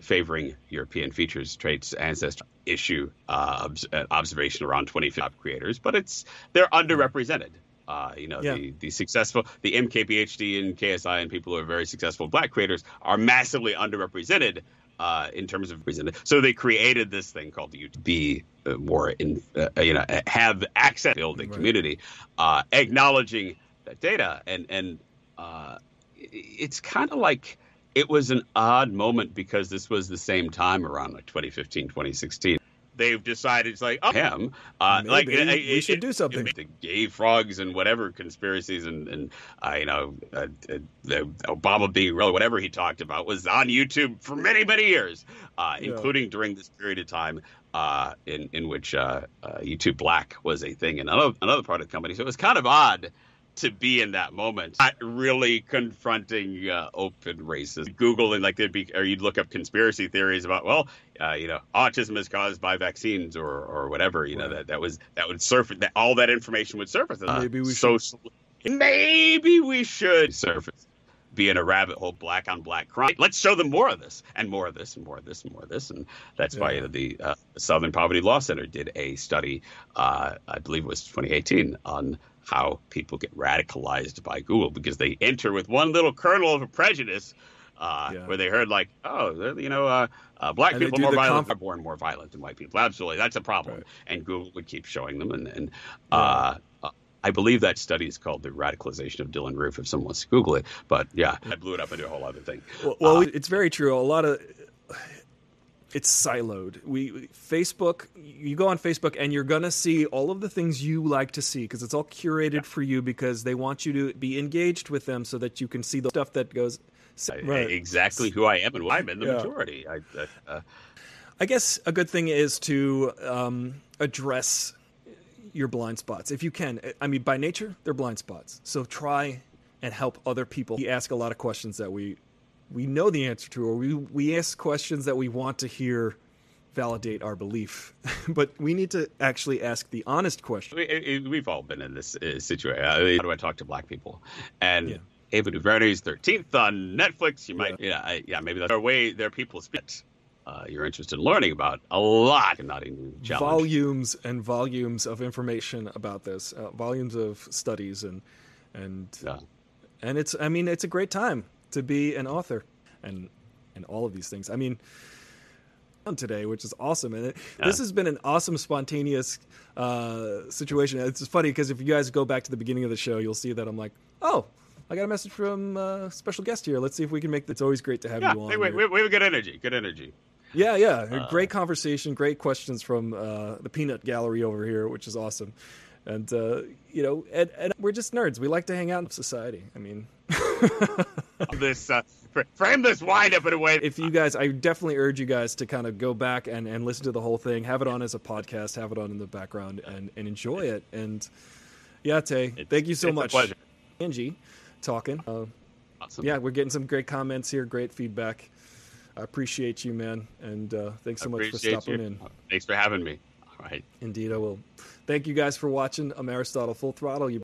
favoring European features, traits, ancestry issue uh, uh observation around 20 creators, but it's they're underrepresented. Uh, you know, yeah. the, the successful, the MKBHD and KSI and people who are very successful black creators are massively underrepresented uh, in terms of presented. So they created this thing called the be uh, more in, uh, you know, have access to the right. community, uh, acknowledging that data and and uh, it's kind of like it was an odd moment because this was the same time around like 2015, 2016 they've decided it's like oh, him uh, like Maybe. We it- should it- do something. it- the gay frogs and whatever conspiracies and and uh, you know uh, uh, the Obama being real whatever he talked about was on YouTube for many many years, uh, Yeah. including during this period of time uh, in in which uh, uh, YouTube Black was a thing and another another part of the company. So it was kind of odd to be in that moment, not really confronting uh, open racism. Google and like there'd be, or you'd look up conspiracy theories about, well, uh, you know, autism is caused by vaccines or or whatever. You know that that was that would surface that all that information would surface. Uh, Maybe we should- maybe we should surface. Be in a rabbit hole, black on black crime. Let's show them more of this, and more of this, and more of this, and more of this, and that's why Yeah. you know, the uh, Southern Poverty Law Center did a study, uh, I believe it was 2018, on how people get radicalized by Google because they enter with one little kernel of a prejudice uh, Yeah. where they heard like, oh, you know, uh, uh, black And people are more violent, conf- are born more violent than white people. Absolutely, that's a problem. Right. And Google would keep showing them, and, and uh, uh, I believe that study is called the radicalization of Dylann Roof. If someone wants to Google it, but yeah, I blew it up into a whole other thing. Well, well Uh, it's very true. A lot of it's siloed. We Facebook, you go on Facebook and you're gonna see all of the things you like to see because it's all curated for you because they want you to be engaged with them so that you can see the stuff that goes. I- exactly who I am and why I'm in the Yeah. majority. I, uh, uh, I guess a good thing is to um, address your blind spots if you can. I mean, by nature, they're blind spots. So try and help other people. We ask a lot of questions that we we know the answer to, or we we ask questions that we want to hear validate our belief. but we need to actually ask the honest question. we, we've all been in this uh, situation. I mean, how do I talk to black people? And Yeah. Ava DuVernay's Thirteenth on Netflix. You might, yeah, I, yeah, maybe that's a way their people speak. Uh, you're interested in learning about a lot, and not even challenge. Volumes and volumes of information about this, uh, volumes of studies and and Yeah. and it's I mean it's a great time to be an author and and all of these things. I mean on today, which is awesome, and it, this has been an awesome spontaneous uh, situation. It's funny because if you guys go back to the beginning of the show, you'll see that I'm like, oh. I got a message from a special guest here. Let's see if we can make. It's always great to have Yeah, you on. we, we, here. we have good energy. Good energy. Yeah, yeah. Uh, great conversation, great questions from uh, the Peanut Gallery over here, which is awesome. And uh, you know, and, and we're just nerds. We like to hang out in society. I mean, This uh, frame this wind up in a way. if you guys, I definitely urge you guys to kind of go back and, and listen to the whole thing. Have it on as a podcast. Have it on in the background and, and enjoy it. And yeah, Tay, thank you so it's a much, pleasure. Angie, talking. Uh, Awesome. yeah, we're getting some great comments here, great feedback. I appreciate you, man, and uh, thanks so much for stopping you. in. Thanks for having me. Right. Indeed, I will. Thank you guys for watching. I'm Aristotle Full Throttle. You